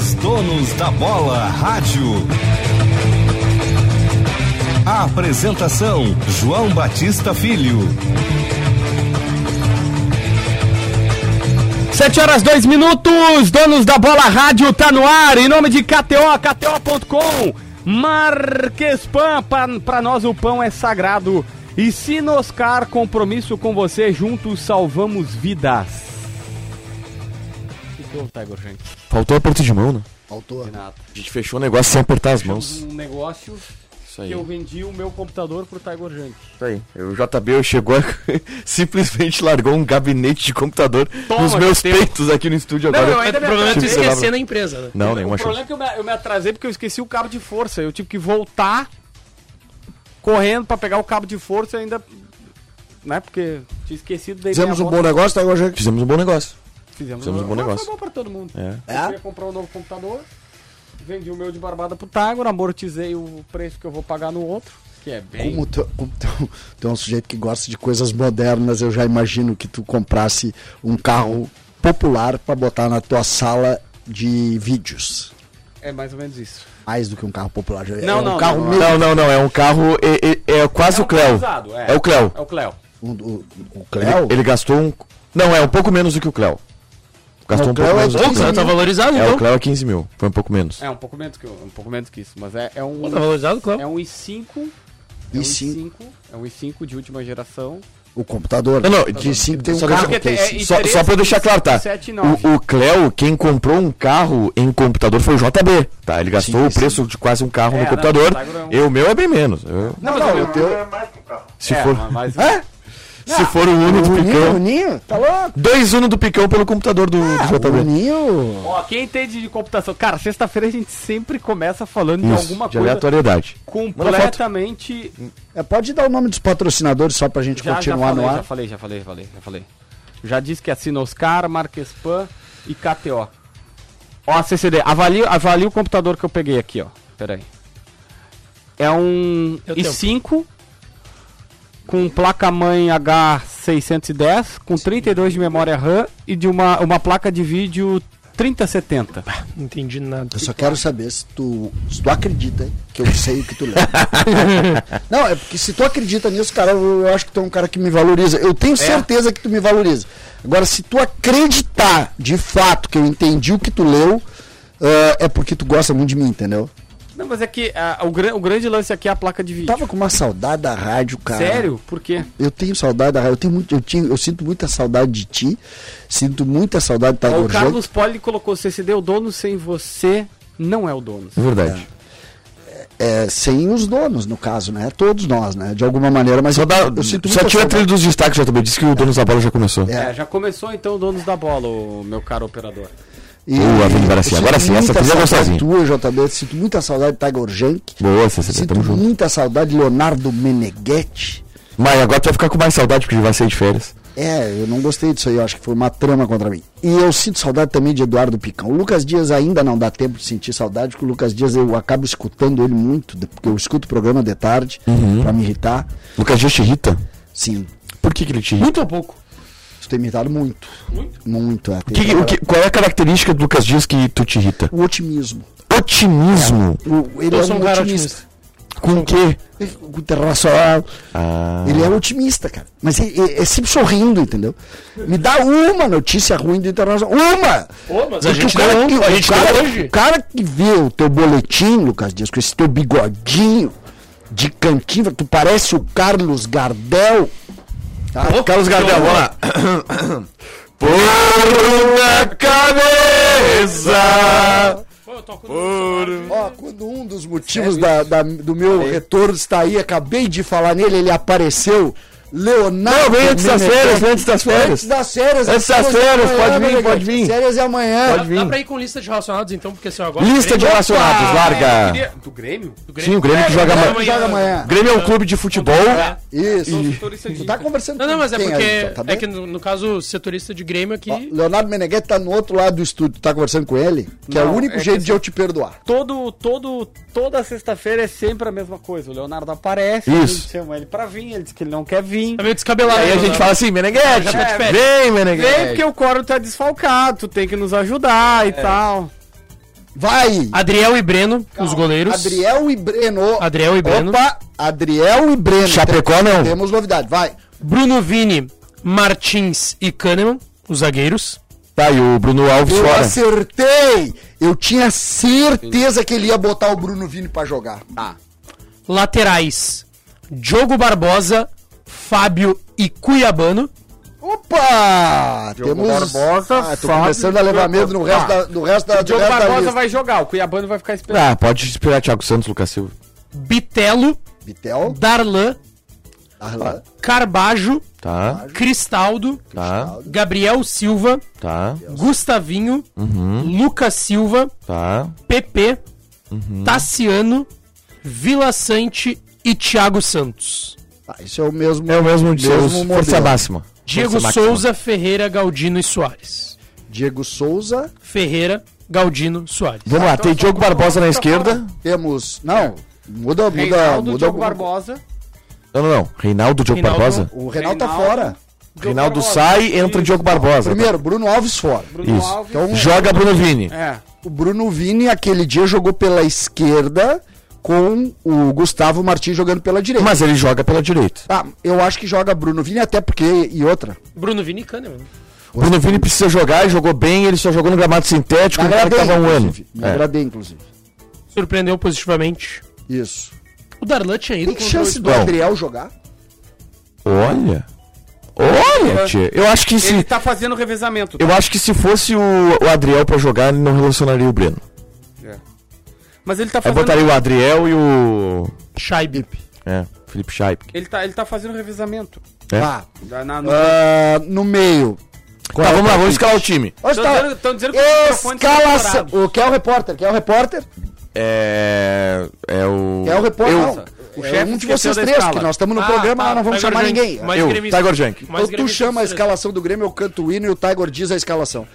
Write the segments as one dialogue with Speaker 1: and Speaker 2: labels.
Speaker 1: Os donos da bola rádio. A apresentação: João Batista Filho.
Speaker 2: Sete horas, dois minutos, donos da bola rádio tá no ar, em nome de KTO, KTO.com, Marquespan, pra nós o pão é sagrado. E Sinoscar, compromisso com você, juntos salvamos vidas. O que houve, Tiger, gente?
Speaker 3: Faltou aperto de mão, né?
Speaker 4: Faltou.
Speaker 2: De nada.
Speaker 3: A gente fechou o negócio sem apertar as mãos.
Speaker 2: Um negócio
Speaker 3: Isso aí.
Speaker 2: que eu vendi o meu computador pro Tiger Junk.
Speaker 3: Isso aí. O JB chegou simplesmente largou um gabinete de computador
Speaker 2: Toma,
Speaker 3: nos meus peitos aqui no estúdio
Speaker 2: Não,
Speaker 3: agora.
Speaker 2: eu ainda
Speaker 5: O problema é tu esquecer na empresa, né?
Speaker 3: Não,
Speaker 2: o
Speaker 3: nenhuma
Speaker 2: problema
Speaker 3: chance.
Speaker 2: é que eu me, eu me atrasei porque eu esqueci o cabo de força. Eu tive que voltar correndo pra pegar o cabo de força e ainda. Né? Porque tinha esquecido daí.
Speaker 4: Fizemos um bom negócio, tá, Gojek?
Speaker 3: Fizemos um bom negócio.
Speaker 2: Fizemos,
Speaker 3: fizemos um bom
Speaker 2: Foi-
Speaker 3: negócio.
Speaker 2: Foi bom pra todo mundo.
Speaker 3: É.
Speaker 2: Eu
Speaker 4: É?
Speaker 2: queria comprar um novo computador, vendi o meu de barbada pro Tiger, amortizei o preço que eu vou pagar no outro, que é bem.
Speaker 4: Como tu, como tu, tu é um sujeito que gosta de coisas modernas, eu já imagino que tu comprasse um carro popular pra botar na tua sala de vídeos.
Speaker 2: É mais ou menos isso.
Speaker 4: Mais do que um carro popular. é
Speaker 2: Não,
Speaker 4: um
Speaker 2: não,
Speaker 4: carro
Speaker 2: não.
Speaker 3: Não, não, não. É um carro. É, é- é quase
Speaker 2: É um
Speaker 3: o Cleo.
Speaker 2: usado,
Speaker 3: É o Cleo.
Speaker 2: É o Cleo.
Speaker 4: O, o
Speaker 3: Ele,
Speaker 4: Cleo?
Speaker 3: ele gastou um. Não, é um pouco menos do que o Cleo. Gastou
Speaker 4: Não,
Speaker 3: um
Speaker 4: o
Speaker 3: pouco
Speaker 4: Cleo é
Speaker 3: menos do que o
Speaker 4: 15
Speaker 5: O cara
Speaker 3: Cleo.
Speaker 5: tá valorizado,
Speaker 3: É, o
Speaker 5: então.
Speaker 3: Cleo é 15 mil. Foi um pouco menos.
Speaker 2: É um pouco menos que, um pouco menos que isso, mas é, é um.
Speaker 5: Pô, tá valorizado, claro.
Speaker 2: É um i5. É um
Speaker 4: i5.
Speaker 2: i5. É um i5 de última geração.
Speaker 4: O computador.
Speaker 3: Não, não,
Speaker 4: de 5 tem um
Speaker 3: só
Speaker 4: carro.
Speaker 3: deixa-
Speaker 4: que é
Speaker 2: é-
Speaker 3: Só, só pra eu deixar claro, tá?
Speaker 2: 7 e 9.
Speaker 3: O, o Cleo, quem comprou um carro em computador foi o JB, tá? Ele gastou
Speaker 4: Sim,
Speaker 3: o
Speaker 4: sim.
Speaker 3: preço de quase um carro
Speaker 2: É,
Speaker 3: no
Speaker 2: não,
Speaker 3: computador.
Speaker 2: o é um-
Speaker 3: E o meu é bem menos. Eu-
Speaker 4: Não, não, o teu.
Speaker 3: se,
Speaker 2: É,
Speaker 3: for,
Speaker 2: mas-
Speaker 4: Hã?
Speaker 3: Se for o Uno do
Speaker 4: O Ninho, o
Speaker 3: Picão.
Speaker 4: Ninho? Tá louco?
Speaker 3: Dois Uno do Picão pelo computador do, do
Speaker 4: Ah, o
Speaker 3: JB.
Speaker 4: Ninho.
Speaker 2: Ó, quem entende de computação? Cara, sexta-feira a gente sempre começa falando de
Speaker 3: Isso,
Speaker 2: alguma
Speaker 3: de
Speaker 2: coisa
Speaker 3: aleatoriedade.
Speaker 2: completamente.
Speaker 4: É, pode dar o nome dos patrocinadores só pra gente
Speaker 2: Já, já
Speaker 4: continuar
Speaker 2: falei,
Speaker 4: no
Speaker 2: já
Speaker 4: ar?
Speaker 2: falei, já falei, já falei, já falei. Já disse que é Sinoscar, Marquespan e KTO. Ó, CCD, avalie, avalie o computador que eu peguei aqui, ó. Pera aí. É um
Speaker 5: Eu
Speaker 2: i5 com placa-mãe H610, com 32 de memória RAM e de uma, uma placa de vídeo 3070.
Speaker 5: Não entendi nada.
Speaker 4: Eu só quero saber se tu, se tu acredita que eu sei o que tu lê. não, é porque se tu acredita nisso, cara, eu, eu acho que tu é um cara que me valoriza. Eu tenho certeza que tu me valoriza. Agora, se tu acreditar de fato que eu entendi o que tu leu, ah, é porque tu gosta muito de mim, entendeu?
Speaker 2: Não, mas é que ah, o, gran- o grande lance aqui é a placa de vídeo.
Speaker 4: Tava com uma saudade da rádio, cara.
Speaker 2: Sério? Por quê?
Speaker 4: Eu tenho saudade da rádio. Eu, tenho muito, eu, tinha, eu sinto muita saudade de ti. Sinto muita saudade de
Speaker 2: Ó, o Carlos Poli colocou CCD, o dono sem você não é o dono.
Speaker 3: É verdade.
Speaker 4: É, sem os donos, no caso, né? Todos nós, né? De alguma maneira, mas
Speaker 3: Só,
Speaker 4: eu,
Speaker 3: dá,
Speaker 4: eu sinto
Speaker 3: só tira a trilha dos destaques, JB. Disse que o dono da bola já começou.
Speaker 4: É.
Speaker 2: É, já começou então o donos da bola, o meu caro operador.
Speaker 4: E
Speaker 3: Boa, Vini, agora sim,
Speaker 4: eu
Speaker 3: agora
Speaker 4: sinto
Speaker 3: sim, essa
Speaker 4: muita
Speaker 3: trilha
Speaker 4: saudade
Speaker 3: gostosinha.
Speaker 4: tua, JB. Sinto muita saudade de Tiger Jank.
Speaker 3: Boa, CCD,
Speaker 4: Sinto
Speaker 3: tamo junto.
Speaker 4: muita saudade de Leonardo Meneghetti.
Speaker 3: Mas agora tu vai ficar com mais saudade porque vai sair de férias.
Speaker 4: É, eu não gostei disso aí, eu acho que foi uma trama contra mim. E eu sinto saudade também de Eduardo Picão. O Lucas Dias ainda não dá tempo de sentir saudade, porque o Lucas Dias eu acabo escutando ele muito, porque eu escuto o programa de tarde
Speaker 3: Uhum.
Speaker 4: pra me irritar.
Speaker 3: Lucas Dias te irrita?
Speaker 4: Sim,
Speaker 3: Por que, que ele te irrita?
Speaker 5: Muito ou pouco?
Speaker 4: Tu tem me irritado muito. Muito? Muito, é.
Speaker 3: O que- o que- qual é a característica do Lucas Dias que tu te irrita?
Speaker 4: O otimismo.
Speaker 3: Otimismo.
Speaker 4: O- ele
Speaker 5: Eu
Speaker 4: é
Speaker 5: sou
Speaker 4: um
Speaker 5: um cara
Speaker 4: otimista.
Speaker 5: otimista.
Speaker 3: Com o quê?
Speaker 4: O Internacional.
Speaker 3: Ah.
Speaker 4: Ele é otimista, cara. Mas é, é- é sempre sorrindo, entendeu? Me dá uma notícia ruim do Internacional. Uma!
Speaker 5: Pô, mas a
Speaker 4: Porque
Speaker 5: gente
Speaker 4: o cara, que,
Speaker 5: a
Speaker 4: o
Speaker 5: gente
Speaker 4: cara-
Speaker 5: deu hoje.
Speaker 4: o cara que vê o teu boletim, Lucas Dias, com esse teu bigodinho de cantinho, tu parece o Carlos Gardel. Tá?
Speaker 3: Carlos Gardel, vamos lá. Por uma cabeça.
Speaker 5: Toco
Speaker 4: Ó, quando um dos motivos da- da- do meu retorno está aí, acabei de falar nele, ele apareceu. Leonardo.
Speaker 3: Não, vem antes das férias, vem antes das férias.
Speaker 4: Antes das férias.
Speaker 3: Antes
Speaker 4: as
Speaker 3: das
Speaker 4: férias é
Speaker 3: pode
Speaker 4: amanhã,
Speaker 3: vir, pode vir.
Speaker 4: Férias é amanhã.
Speaker 3: Pode
Speaker 5: Dá,
Speaker 3: vir.
Speaker 5: dá pra ir com lista de relacionados então, porque assim, agora.
Speaker 3: Lista de relacionados,
Speaker 2: É,
Speaker 3: larga.
Speaker 2: queria- Do Grêmio?
Speaker 3: Sim, o Grêmio que joga
Speaker 4: Amanhã,
Speaker 3: amanhã.
Speaker 4: joga amanhã.
Speaker 3: Grêmio é um clube de futebol.
Speaker 4: Isso.
Speaker 2: Sou setorista de-
Speaker 4: Tu tá conversando
Speaker 5: Não, não, mas é porque.
Speaker 4: aí, tá
Speaker 5: é que no, no caso, o setorista de Grêmio aqui.
Speaker 4: Ó, Leonardo Meneghetti tá no outro lado do estúdio. Tu tá conversando com ele? Que é
Speaker 2: Não,
Speaker 4: o único
Speaker 2: é
Speaker 4: jeito
Speaker 2: assim-
Speaker 4: de eu te perdoar.
Speaker 2: Todo, todo, toda sexta-feira é sempre a mesma coisa. O Leonardo aparece,
Speaker 3: Isso.
Speaker 2: chama ele pra vir, ele diz que ele não quer vir.
Speaker 5: Tá meio descabelado.
Speaker 3: Aí a
Speaker 5: né?
Speaker 3: gente fala assim, Meneghete,
Speaker 5: Já tá de férias.
Speaker 3: vem, Meneghete.
Speaker 2: Vem porque o coro tá desfalcado, tu tem que nos ajudar e tal.
Speaker 4: Vai!
Speaker 5: Adriel e Breno, os goleiros.
Speaker 4: Adriel e Breno.
Speaker 5: Adriel e Breno.
Speaker 4: Opa, Adriel e Breno.
Speaker 3: Chapecó, não.
Speaker 4: Temos novidade, vai.
Speaker 5: Bruno Vini, Martins e Kahneman, os zagueiros.
Speaker 3: Tá, e o Bruno Alves
Speaker 4: Eu
Speaker 3: fora.
Speaker 4: acertei! Eu tinha certeza que ele ia botar o Bruno Vini pra jogar.
Speaker 2: Tá.
Speaker 5: Laterais, Diogo Barbosa, Fábio e Cuiabano.
Speaker 4: Opa!
Speaker 2: Diogo
Speaker 4: Temos.
Speaker 2: Barbosa,
Speaker 4: ah, tô
Speaker 2: Fábio
Speaker 4: começando a levar medo no resto, da, do resto da,
Speaker 2: O Diogo
Speaker 4: resto da
Speaker 2: Barbosa
Speaker 4: lista.
Speaker 2: vai jogar, o Cuiabano vai ficar esperando.
Speaker 3: Ah, pode esperar Thiago Santos, Lucas Silva.
Speaker 5: Bitelo,
Speaker 4: Vitel,
Speaker 5: Darlan,
Speaker 4: Darlan,
Speaker 5: Carbajo,
Speaker 3: Tá,
Speaker 5: Cristaldo,
Speaker 3: tá,
Speaker 5: Gabriel Silva,
Speaker 3: tá,
Speaker 5: Gustavinho, Lucas Silva,
Speaker 3: tá.
Speaker 5: PP, Tassiano, Vila Sante e Thiago Santos.
Speaker 4: Ah, isso é o mesmo.
Speaker 3: É o mesmo de
Speaker 4: Mesmo modelo.
Speaker 3: força máxima.
Speaker 5: Diego
Speaker 3: Força máxima.
Speaker 5: Souza, Ferreira, Galdino e Soares.
Speaker 4: Diego Souza.
Speaker 5: Ferreira, Galdino, Soares.
Speaker 3: Vamos lá, tem Diogo Barbosa na esquerda.
Speaker 4: Temos. Não, muda, muda.
Speaker 2: Reinaldo,
Speaker 4: muda
Speaker 2: Diogo
Speaker 4: alguma-
Speaker 2: Barbosa.
Speaker 3: Não, não, não. Reinaldo, Diogo
Speaker 5: Reinaldo.
Speaker 3: Barbosa.
Speaker 4: O Reinaldo tá fora.
Speaker 2: Diogo
Speaker 3: Reinaldo
Speaker 2: Barbosa.
Speaker 3: sai, entra
Speaker 2: Isso.
Speaker 3: Diogo Barbosa.
Speaker 4: Primeiro, Bruno Alves fora.
Speaker 2: Bruno
Speaker 3: Isso.
Speaker 2: Alves.
Speaker 4: Então,
Speaker 3: Joga Bruno Vini.
Speaker 2: É.
Speaker 4: O Bruno Vini, aquele dia, jogou pela esquerda com o Gustavo Martins jogando pela direita.
Speaker 3: Mas ele joga pela direita.
Speaker 4: Ah, eu acho que joga Bruno Vini, até porque. E outra.
Speaker 5: Bruno Vini e Kahneman.
Speaker 3: O Bruno Vini precisa jogar e jogou bem, ele só jogou no gramado sintético,
Speaker 4: Me
Speaker 3: o cara que
Speaker 4: agradei,
Speaker 3: tava um ano.
Speaker 4: inclusive. Me
Speaker 3: É.
Speaker 4: agradei, inclusive.
Speaker 5: Surpreendeu positivamente.
Speaker 4: Isso.
Speaker 5: O Darlan tinha ido
Speaker 4: Tem chance
Speaker 5: o
Speaker 4: do. Adriel jogar?
Speaker 3: Olha. Olha, tia. Eu acho que
Speaker 2: Ele
Speaker 3: se.
Speaker 2: tá fazendo revezamento. tá?
Speaker 3: Eu acho que se fosse o, o Adriel pra jogar, ele não relacionaria o Breno.
Speaker 2: Mas ele tá
Speaker 3: Aí
Speaker 2: fazendo.
Speaker 3: botaria o Adriel e o.
Speaker 5: Scheib.
Speaker 3: É, Felipe Scheip.
Speaker 2: Ele tá, ele tá fazendo revezamento.
Speaker 3: É.
Speaker 4: Tá.
Speaker 2: Na, na- no-
Speaker 4: Ah, no meio. Qual
Speaker 3: Tá,
Speaker 4: é
Speaker 3: vamos lá, vamos escalar o time.
Speaker 4: Onde
Speaker 2: Tão
Speaker 4: tá?
Speaker 2: dizendo- tão dizendo que estão
Speaker 4: Escalação. O que é o repórter? Quem é o repórter?
Speaker 3: É. É o.
Speaker 4: Quem é o repórter?
Speaker 3: Eu,
Speaker 4: Não.
Speaker 2: O
Speaker 4: é um de vocês três, que nós estamos no
Speaker 5: Ah,
Speaker 4: programa,
Speaker 5: tá,
Speaker 4: nós não vamos
Speaker 5: Tiger
Speaker 4: chamar
Speaker 5: Junk.
Speaker 4: ninguém.
Speaker 5: Mais
Speaker 3: eu. Tiger.
Speaker 5: Mais
Speaker 4: Então tu chama a escalação do Grêmio, eu canto o hino e o Tiger diz a escalação.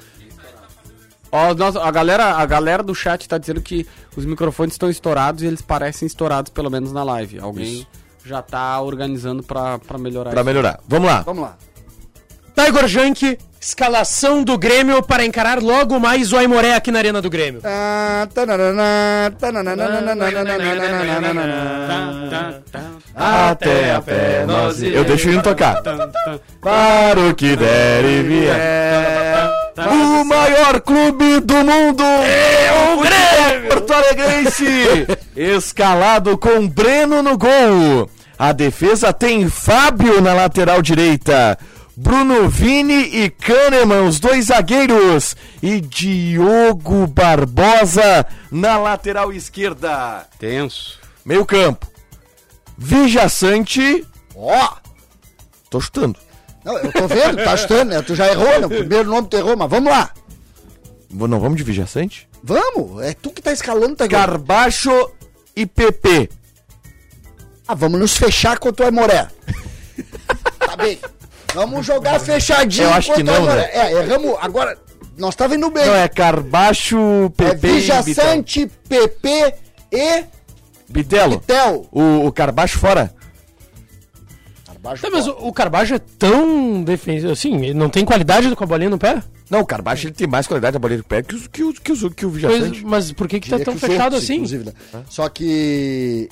Speaker 2: Ó, nós- a, galera, a galera do chat tá dizendo que os microfones estão estourados e eles parecem estourados, pelo menos na live. Alguém já tá organizando pra, pra melhorar
Speaker 3: Pra
Speaker 2: isso.
Speaker 3: melhorar. Vamos lá.
Speaker 4: Vamos lá.
Speaker 5: Tiger Junk, escalação do Grêmio para encarar logo mais o Aimoré aqui na Arena do Grêmio.
Speaker 4: Ah.
Speaker 3: Até a pé nós Eu deixo hino tocar. Para o que der e vier. O maior clube do mundo é o Grêmio Porto Alegrense. Escalado com Breno no gol. A defesa tem Fábio na lateral direita. Bruno Vini e Kahneman, os dois zagueiros. E Diogo Barbosa na lateral esquerda.
Speaker 2: Tenso.
Speaker 3: Meio campo. Vijaçante.
Speaker 4: Ó,
Speaker 3: Tô chutando.
Speaker 4: Não, eu tô vendo, tá chutando, né? Tu já errou, né? O primeiro nome tu errou, mas vamos lá.
Speaker 3: Não vamos de Vijaçante?
Speaker 4: Vamos, é tu que tá escalando, Tiger.
Speaker 3: Carbacho e PP.
Speaker 4: Ah, vamos nos fechar contra o Aimoré. tá bem. Vamos jogar fechadinho
Speaker 3: Eu acho que
Speaker 4: o
Speaker 3: não, né?
Speaker 4: É, erramos. Agora, nós tava indo bem.
Speaker 3: Não, é Carbacho,
Speaker 4: É
Speaker 3: PP Bitelo.
Speaker 4: Vijaçante, PP e
Speaker 3: Bitelo.
Speaker 4: Tel.
Speaker 3: O, o Carbacho fora.
Speaker 5: Tá, mas o, o Carbajo é tão defensivo assim, ele não tem qualidade com a bolinha no pé?
Speaker 3: Não, o Carbacho ele tem mais qualidade da bolinha de pé que, os- que, o- que, os- que o
Speaker 5: Pois,
Speaker 3: Vijaçante.
Speaker 5: mas por que que tá
Speaker 4: Diria
Speaker 5: tão
Speaker 4: que os
Speaker 5: fechado
Speaker 4: outros,
Speaker 5: assim?
Speaker 4: inclusive, né? Só que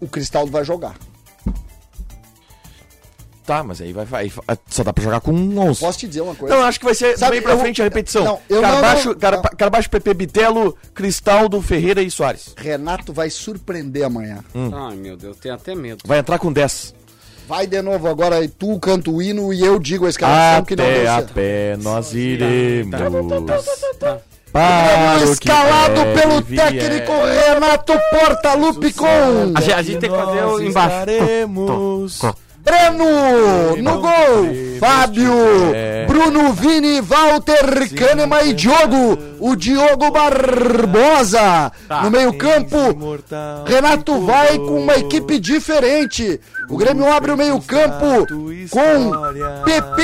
Speaker 4: o Cristaldo vai jogar.
Speaker 3: Tá, mas aí vai, vai. Só dá pra jogar com um 11.
Speaker 4: Posso te dizer uma coisa?
Speaker 3: Não, acho que vai ser
Speaker 4: Sabe,
Speaker 3: bem pra
Speaker 4: eu-
Speaker 3: frente a repetição.
Speaker 4: não, eu não-
Speaker 3: Carbacho,
Speaker 4: não-
Speaker 3: Car-
Speaker 4: não.
Speaker 3: Carbacho, PP, Bitelo, Cristaldo, Ferreira e Soares.
Speaker 4: Renato vai surpreender amanhã.
Speaker 2: Ai, meu Deus, tenho até medo.
Speaker 3: Vai entrar com 10.
Speaker 4: Vai de novo agora, e tu canta o hino e eu digo a escalação que não deu
Speaker 3: a
Speaker 4: certo.
Speaker 3: pé nós iremos. Para
Speaker 4: escalado pelo
Speaker 3: vier.
Speaker 4: técnico Renato Portaluppi com
Speaker 2: A gente, a gente tem que fazer o embaixo.
Speaker 4: Breno no gol, Fábio. Bruno Vini, Walter Kahneman e Diogo, o Diogo Barbosa no meio campo.
Speaker 3: Imortal
Speaker 4: Renato vai com uma equipe diferente. O Grêmio abre o meio campo com PP,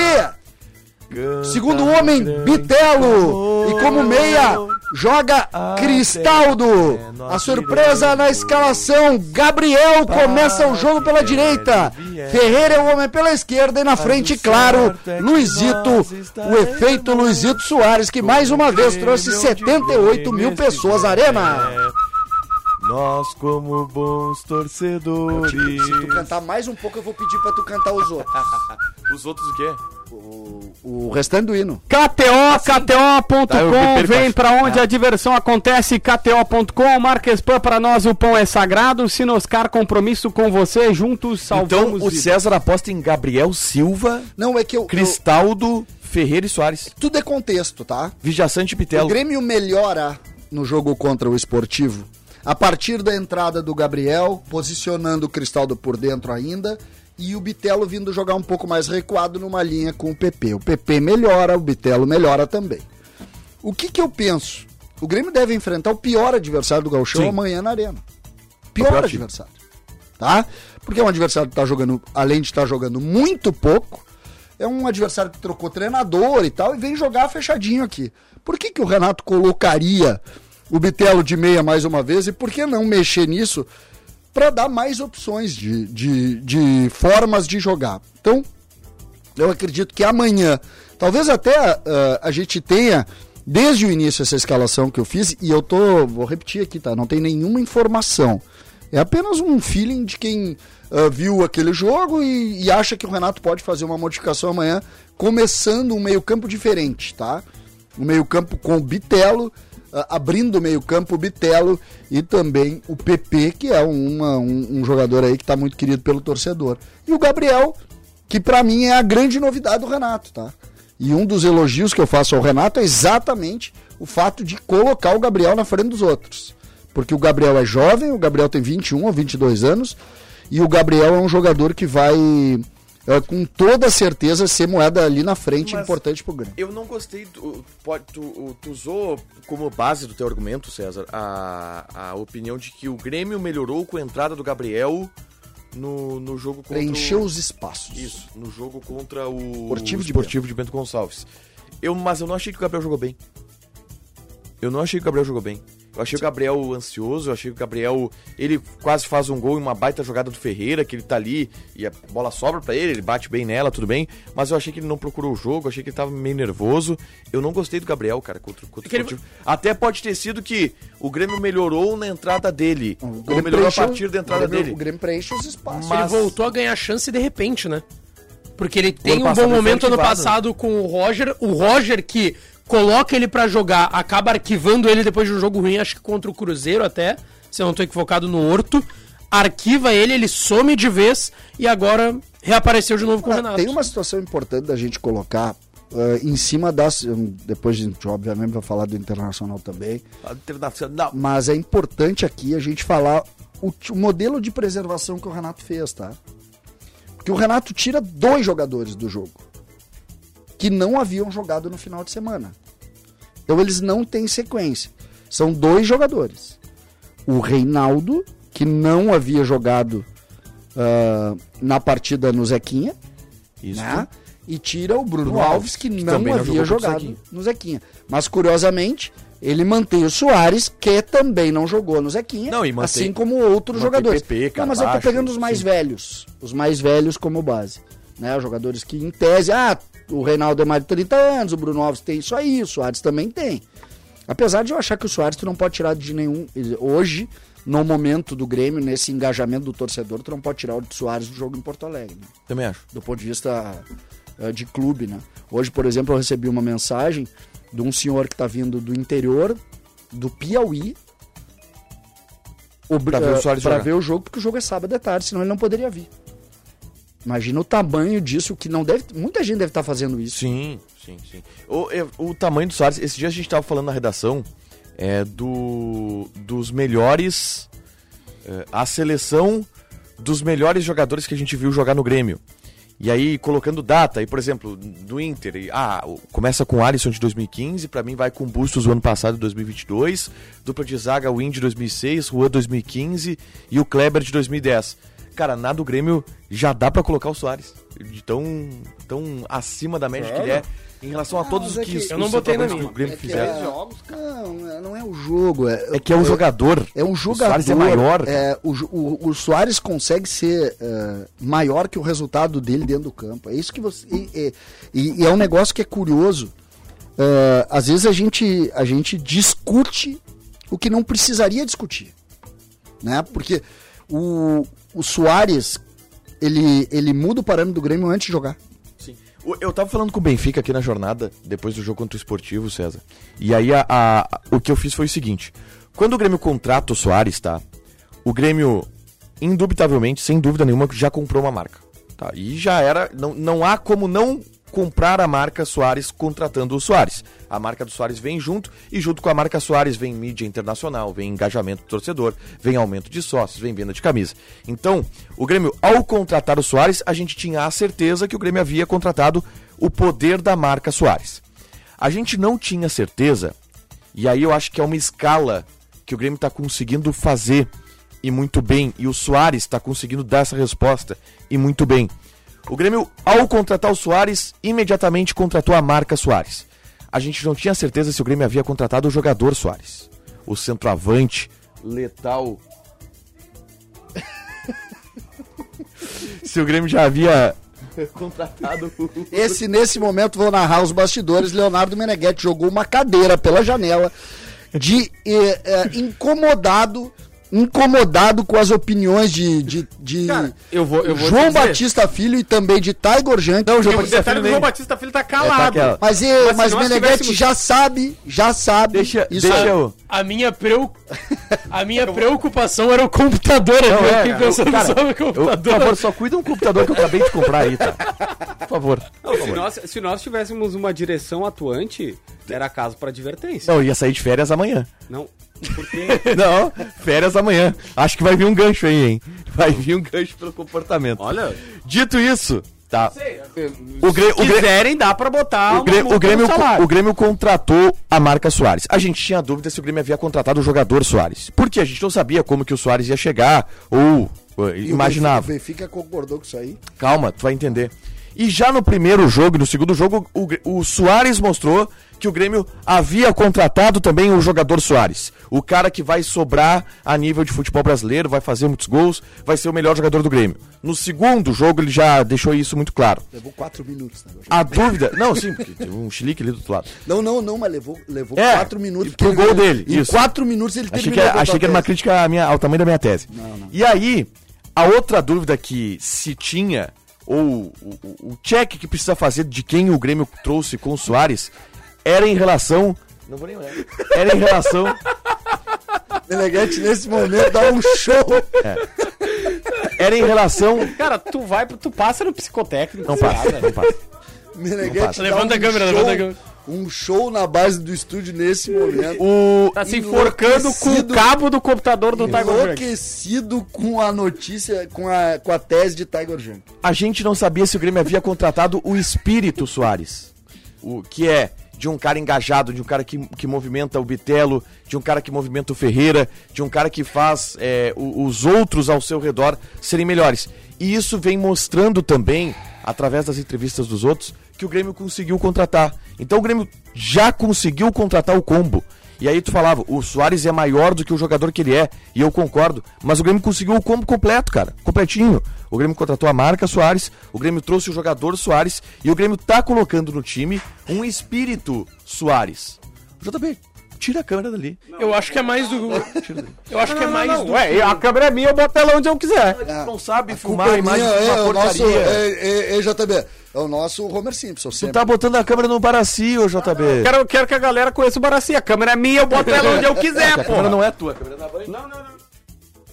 Speaker 4: segundo homem Bitelo e como meia joga Cristaldo. A surpresa na escalação. Gabriel começa o jogo pela direita. Ferreira é o homem pela esquerda e na frente, claro, Luizito, o efeito Luizito Soares, que mais uma vez trouxe 78 mil pessoas à arena.
Speaker 3: Nós, como bons torcedores.
Speaker 4: Se tu cantar mais um pouco, eu vou pedir pra tu cantar os outros.
Speaker 3: Os outros o quê?
Speaker 4: O, o restante do hino.
Speaker 2: KTO,
Speaker 3: Tá, eu
Speaker 2: KTO.com,
Speaker 3: perco,
Speaker 2: vem pra onde a diversão acontece, KTO.com, Marquespan, pra nós o pão é sagrado, Sinoscar, compromisso com você, juntos
Speaker 3: Então,
Speaker 2: salvamos
Speaker 3: o
Speaker 2: vidas.
Speaker 3: César aposta em Gabriel Silva,
Speaker 4: Não, é que eu. eu-
Speaker 3: Cristaldo, Ferreira e Soares.
Speaker 4: tudo é contexto, tá?
Speaker 3: Vijaçante e
Speaker 4: O
Speaker 3: Pitelo.
Speaker 4: Grêmio melhora no jogo contra o esportivo a partir da entrada do Gabriel, posicionando o Cristaldo por dentro ainda, e o Bitelo vindo jogar um pouco mais recuado numa linha com o PP. O PP melhora, o Bitelo melhora também. O que, que eu penso? O Grêmio deve enfrentar o pior adversário do Gauchão
Speaker 3: Sim.
Speaker 4: amanhã na Arena. Pior,
Speaker 3: pior
Speaker 4: adversário. Tá? Porque é um adversário que tá jogando, além de estar jogando muito pouco, é um adversário que trocou treinador e tal, e vem jogar fechadinho aqui. Por que, que o Renato colocaria o Bitelo de meia mais uma vez? E por que não mexer nisso para dar mais opções de, de, de formas de jogar? Então, eu acredito que amanhã, talvez até ah, a gente tenha, desde o início, essa escalação que eu fiz, e eu tô, vou repetir aqui, tá? Não tem nenhuma informação. É apenas um feeling de quem ah, viu aquele jogo e, e acha que o Renato pode fazer uma modificação amanhã, começando um meio-campo diferente, tá? Um meio-campo com Bitelo, abrindo o meio-campo o Bitelo e também o PP, que é uma- um, um jogador aí que está muito querido pelo torcedor. E o Gabriel, que pra mim é a grande novidade do Renato, tá? E um dos elogios que eu faço ao Renato é exatamente o fato de colocar o Gabriel na frente dos outros. Porque o Gabriel é jovem, o Gabriel tem 21 ou 22 anos, e o Gabriel é um jogador que vai, com toda certeza, ser moeda ali na frente
Speaker 3: Mas-
Speaker 4: importante pro Grêmio.
Speaker 3: Eu não gostei. Do, pode, tu, tu usou como base do teu argumento, César, a, a opinião de que o Grêmio melhorou com a entrada do Gabriel no, no jogo contra
Speaker 4: Preencheu
Speaker 3: o...
Speaker 4: os espaços.
Speaker 3: Isso, no jogo contra o
Speaker 4: Esportivo de
Speaker 3: Esportivo de Bento Gonçalves. Eu, mas eu não achei que o Gabriel jogou bem. Eu não achei que o Gabriel jogou bem. Eu achei o Gabriel ansioso, eu achei que o Gabriel. Ele quase faz um gol em uma baita jogada do Ferreira, que ele tá ali e a bola sobra pra ele, ele bate bem nela, tudo bem. Mas eu achei que ele não procurou o jogo, achei que ele tava meio nervoso. Eu não gostei do Gabriel, cara, contra, contra o
Speaker 5: que ele-.
Speaker 3: Até pode ter sido que o Grêmio melhorou na entrada dele.
Speaker 4: O
Speaker 3: Ou
Speaker 4: Grêmio
Speaker 3: melhorou a partir da entrada
Speaker 4: o Grêmio-
Speaker 3: dele.
Speaker 4: O Grêmio preenche os espaços.
Speaker 3: Mas-
Speaker 5: Ele voltou a ganhar chance de repente, né? Porque ele tem um bom momento ano passado com o Roger. O Roger que coloca ele pra jogar, acaba arquivando ele depois de um jogo ruim, acho que contra o Cruzeiro até, se eu não tô equivocado, no Horto. Arquiva ele, ele some de vez e agora reapareceu de novo com o
Speaker 4: Ah,
Speaker 5: Renato.
Speaker 4: Tem uma situação importante da gente colocar ah, em cima das. hum, Depois a gente, obviamente, vai falar do internacional também.
Speaker 3: Internacional.
Speaker 4: Mas é importante aqui a gente falar o, o modelo de preservação que o Renato fez, tá? Porque o Renato tira dois jogadores do jogo que não haviam jogado no final de semana. Então eles não têm sequência. São dois jogadores. O Reinaldo, que não havia jogado ah, na partida no Zequinha,
Speaker 3: Isso.
Speaker 4: né? E tira o Bruno
Speaker 3: Bruno
Speaker 4: Alves, que,
Speaker 3: que
Speaker 4: não havia jogado
Speaker 3: Zequinha.
Speaker 4: no Zequinha. Mas curiosamente, ele mantém o Soares, que também não jogou no Zequinha,
Speaker 3: Não, mantém-
Speaker 4: assim como outros jogadores.
Speaker 3: PP,
Speaker 4: não, mas eu tô
Speaker 3: Carbacho,
Speaker 4: pegando os mais
Speaker 3: sim.
Speaker 4: velhos, os mais velhos como base, né? Os jogadores que em tese, ah, o Reinaldo é mais de 30 anos, o Bruno Alves tem isso aí, o Soares também tem. Apesar de eu achar que o Soares tu não pode tirar de nenhum hoje, no momento do Grêmio, nesse engajamento do torcedor, tu não pode tirar o Soares do jogo em Porto Alegre. né?
Speaker 3: Também acho.
Speaker 4: do ponto de vista eh, de clube, né? Hoje, por exemplo, eu recebi uma mensagem de um senhor que está vindo do interior do Piauí o,
Speaker 3: Pra ver o Soares
Speaker 4: pra
Speaker 3: jogar.
Speaker 4: ver o jogo, porque o jogo é sábado à tarde, senão ele não poderia vir. Imagina o tamanho disso, que não deve. Muita gente deve estar fazendo isso.
Speaker 3: Sim, sim, sim. O, o tamanho do Soares, esse dia a gente tava falando na redação é, do, dos melhores. é, a seleção dos melhores jogadores que a gente viu jogar no Grêmio. E aí, colocando data, aí, por exemplo, do Inter, e, ah, o- começa com o Alisson de 2015, pra mim vai com o Bustos do ano passado, 2022, dupla de zaga, Win de 2006, Juan 2015 e o Kleber de 2010. Cara, na do Grêmio já dá pra colocar o Soares. De tão, tão acima da média que ele é. Em relação a todos
Speaker 4: mas
Speaker 3: os
Speaker 4: é
Speaker 3: que,
Speaker 5: Eu não botei na minha.
Speaker 3: que o Grêmio
Speaker 4: É
Speaker 3: fizeram.
Speaker 4: Não, não é o jogo. É,
Speaker 3: É que é um jogador.
Speaker 4: É um
Speaker 3: O
Speaker 4: jogador.
Speaker 3: Soares é maior.
Speaker 4: é, o, o, o Soares consegue ser é, maior que o resultado dele dentro do campo. É isso que você. E, e- e- e é um negócio que é curioso. É, às vezes a gente, a gente discute o que não precisaria discutir. Né? Porque o, o Soares ele, ele muda o parâmetro do Grêmio antes de jogar.
Speaker 3: Sim. Eu tava falando com o Benfica aqui na jornada, depois do jogo contra o Esportivo, César. E aí a, a- o que eu fiz foi o seguinte: quando o Grêmio contrata o Soares, tá? O Grêmio, indubitavelmente, sem dúvida nenhuma, já comprou uma marca. Tá? E já era. Não, não há como não comprar a marca Soares contratando o Soares. A marca do Soares vem junto e junto com a marca Soares vem mídia internacional, vem engajamento do torcedor, vem aumento de sócios, vem venda de camisa. Então, o Grêmio, ao contratar o Soares, a gente tinha a certeza que o Grêmio havia contratado o poder da marca Soares. A gente não tinha certeza, e aí eu acho que é uma escala que o Grêmio está conseguindo fazer e muito bem, e o Soares está conseguindo dar essa resposta e muito bem. O Grêmio, ao contratar o Soares, imediatamente contratou a marca Soares. A gente não tinha certeza se o Grêmio havia contratado o jogador Soares. O centroavante, letal. se o Grêmio já havia contratado.
Speaker 4: Esse, nesse momento, vou narrar os bastidores. Leonardo Meneghetti jogou uma cadeira pela janela de eh, eh, incomodado. Incomodado com as opiniões de, de, de
Speaker 2: Cara, eu vou- eu vou
Speaker 4: João. Batista Filho e também de Tiger Junk.
Speaker 3: Não, João
Speaker 2: O
Speaker 3: Batista
Speaker 2: detalhe
Speaker 3: Filho
Speaker 2: João Batista Filho tá
Speaker 3: É, tá
Speaker 2: calado.
Speaker 4: Mas,
Speaker 2: Mas se
Speaker 4: mas
Speaker 2: nós
Speaker 4: Meneghetti
Speaker 2: tivéssemos-
Speaker 4: já sabe, já sabe.
Speaker 3: Deixa,
Speaker 4: isso
Speaker 3: deixa eu.
Speaker 5: A minha, preu... a minha preocupação era o computador. Eu
Speaker 3: Não, é,
Speaker 5: fiquei pensando
Speaker 3: cara,
Speaker 5: só no
Speaker 3: eu, por
Speaker 5: computador.
Speaker 3: favor, só cuida um computador que eu acabei de comprar aí, tá? Por favor.
Speaker 2: Não, se, nós, se nós tivéssemos uma direção atuante, era caso pra advertência.
Speaker 3: Não, eu ia sair de férias amanhã.
Speaker 2: Não.
Speaker 3: Não, férias amanhã. Acho que vai vir um gancho aí, hein? Vai vir um gancho pelo comportamento.
Speaker 2: Olha,
Speaker 3: Dito isso, tá?
Speaker 2: o
Speaker 3: O, Grê- o,
Speaker 2: quiserem, dá pra botar
Speaker 3: o, Grê-
Speaker 2: multa
Speaker 3: o Grêmio, o Grêmio contratou a marca Soares. A gente tinha dúvida se o Grêmio havia contratado o jogador Soares. Porque a gente não sabia como que o Soares ia chegar, ou uh,
Speaker 4: E o
Speaker 3: imaginava.
Speaker 4: Benfica Benfica concordou com isso aí.
Speaker 3: Calma, tu vai entender. E já no primeiro jogo e no segundo jogo, o, o Soares mostrou que o Grêmio havia contratado também o jogador Soares. O cara que vai sobrar a nível de futebol brasileiro, vai fazer muitos gols, vai ser o melhor jogador do Grêmio. No segundo jogo, ele já deixou isso muito claro.
Speaker 4: Levou quatro minutos. Né?
Speaker 3: A dúvida. Não, sim, porque teve um chilique ali do outro lado.
Speaker 4: Não, não, não, mas levou, levou
Speaker 3: É,
Speaker 4: quatro minutos.
Speaker 3: pro gol dele,
Speaker 4: Em
Speaker 3: isso.
Speaker 4: quatro minutos ele
Speaker 3: Achei que,
Speaker 4: terminou
Speaker 3: era,
Speaker 4: a
Speaker 3: achei que era uma crítica minha- ao tamanho da minha tese. E aí, a outra dúvida que se tinha, ou o, o- check que precisa fazer de quem o Grêmio trouxe com o Soares, era em relação. Não vou nem olhar. Era em relação.
Speaker 4: Meneghetti, nesse momento, dá um show.
Speaker 3: Era em relação.
Speaker 2: Cara, tu vai, tu passa no psicotécnico.
Speaker 3: Não passa, não passa.
Speaker 5: Levanta
Speaker 4: um
Speaker 5: a câmera,
Speaker 4: show,
Speaker 5: levanta a câmera.
Speaker 4: Um show na base do estúdio nesse momento.
Speaker 3: O,
Speaker 2: Tá se enforcando com o cabo do computador do Tiger Junk.
Speaker 4: Enlouquecido com a notícia, com a, com a tese de Tiger Junk.
Speaker 3: a gente não sabia se o Grêmio havia contratado o espírito Soares. O que é de um cara engajado, de um cara que, que movimenta o Bitelo, de um cara que movimenta o Ferreira, de um cara que faz é, os outros ao seu redor serem melhores. E isso vem mostrando também, através das entrevistas dos outros, que o Grêmio conseguiu contratar. Então o Grêmio já conseguiu contratar o combo. E aí tu falava, o Soares é maior do que o jogador que ele é, e eu concordo, mas o Grêmio conseguiu o combo completo, cara, completinho. O Grêmio contratou a marca Soares, o Grêmio trouxe o jogador Soares, e o Grêmio tá colocando no time um espírito Soares. JB, tira a câmera dali.
Speaker 5: Eu acho que é mais do. Eu acho que é mais do.
Speaker 2: Ué, a câmera é minha, eu boto ela onde eu quiser.
Speaker 3: Tu não sabe
Speaker 4: Culpa
Speaker 3: filmar a
Speaker 4: é
Speaker 3: imagem
Speaker 4: é,
Speaker 3: uma
Speaker 4: o nosso.
Speaker 3: porcaria.
Speaker 4: É, é, é, JB. É o nosso Homer Simpson.
Speaker 3: Tu
Speaker 4: Sempre.
Speaker 3: tá botando a câmera no Baraci, ô JB.
Speaker 2: Quero, quero que a galera conheça o Baraci. A câmera é minha, eu boto ela onde eu quiser,
Speaker 3: a
Speaker 2: pô.
Speaker 3: câmera não é tua, a câmera é da Band.
Speaker 2: Não, não, não.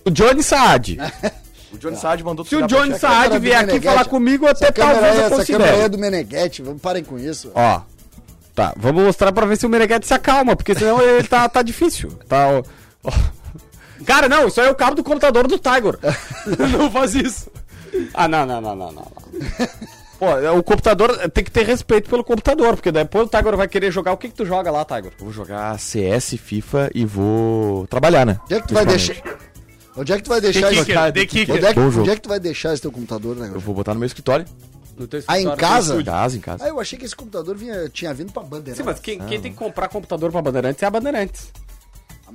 Speaker 2: O Johnny Saad.
Speaker 3: O Johnny Saad mandou tu
Speaker 2: Se o Johnny. Saad vier aqui falar comigo, até talvez
Speaker 4: é,
Speaker 2: eu
Speaker 4: essa câmera é
Speaker 2: considere.
Speaker 4: do Meneghetti. Vamos parem com isso.
Speaker 2: Ó. Tá, vamos mostrar pra ver se o Meneghetti se acalma, porque senão ele tá, tá difícil. Tá, ó, ó. Cara, não, isso aí é o cabo do computador do Tiger. não faz isso. Ah, não, não, não, não, não. Pô, o computador tem que ter respeito pelo computador, porque depois o Tiger vai querer jogar. O que que tu joga lá, Tiger?
Speaker 3: Vou jogar CS, FIFA e vou trabalhar, né?
Speaker 4: Onde é que tu vai deixar? Onde é que tu vai deixar
Speaker 5: The
Speaker 4: esse...
Speaker 5: Kicker,
Speaker 4: Onde é, que, onde é que tu vai deixar esse teu computador, né?
Speaker 3: Eu vou botar no meu escritório.
Speaker 2: No teu
Speaker 4: Ah, em casa?
Speaker 3: Em casa, em casa.
Speaker 4: Ah, eu achei que esse computador vinha, tinha vindo pra Bandeirantes.
Speaker 2: Sim, mas quem, quem tem que comprar computador pra Bandeirantes é a Bandeirantes.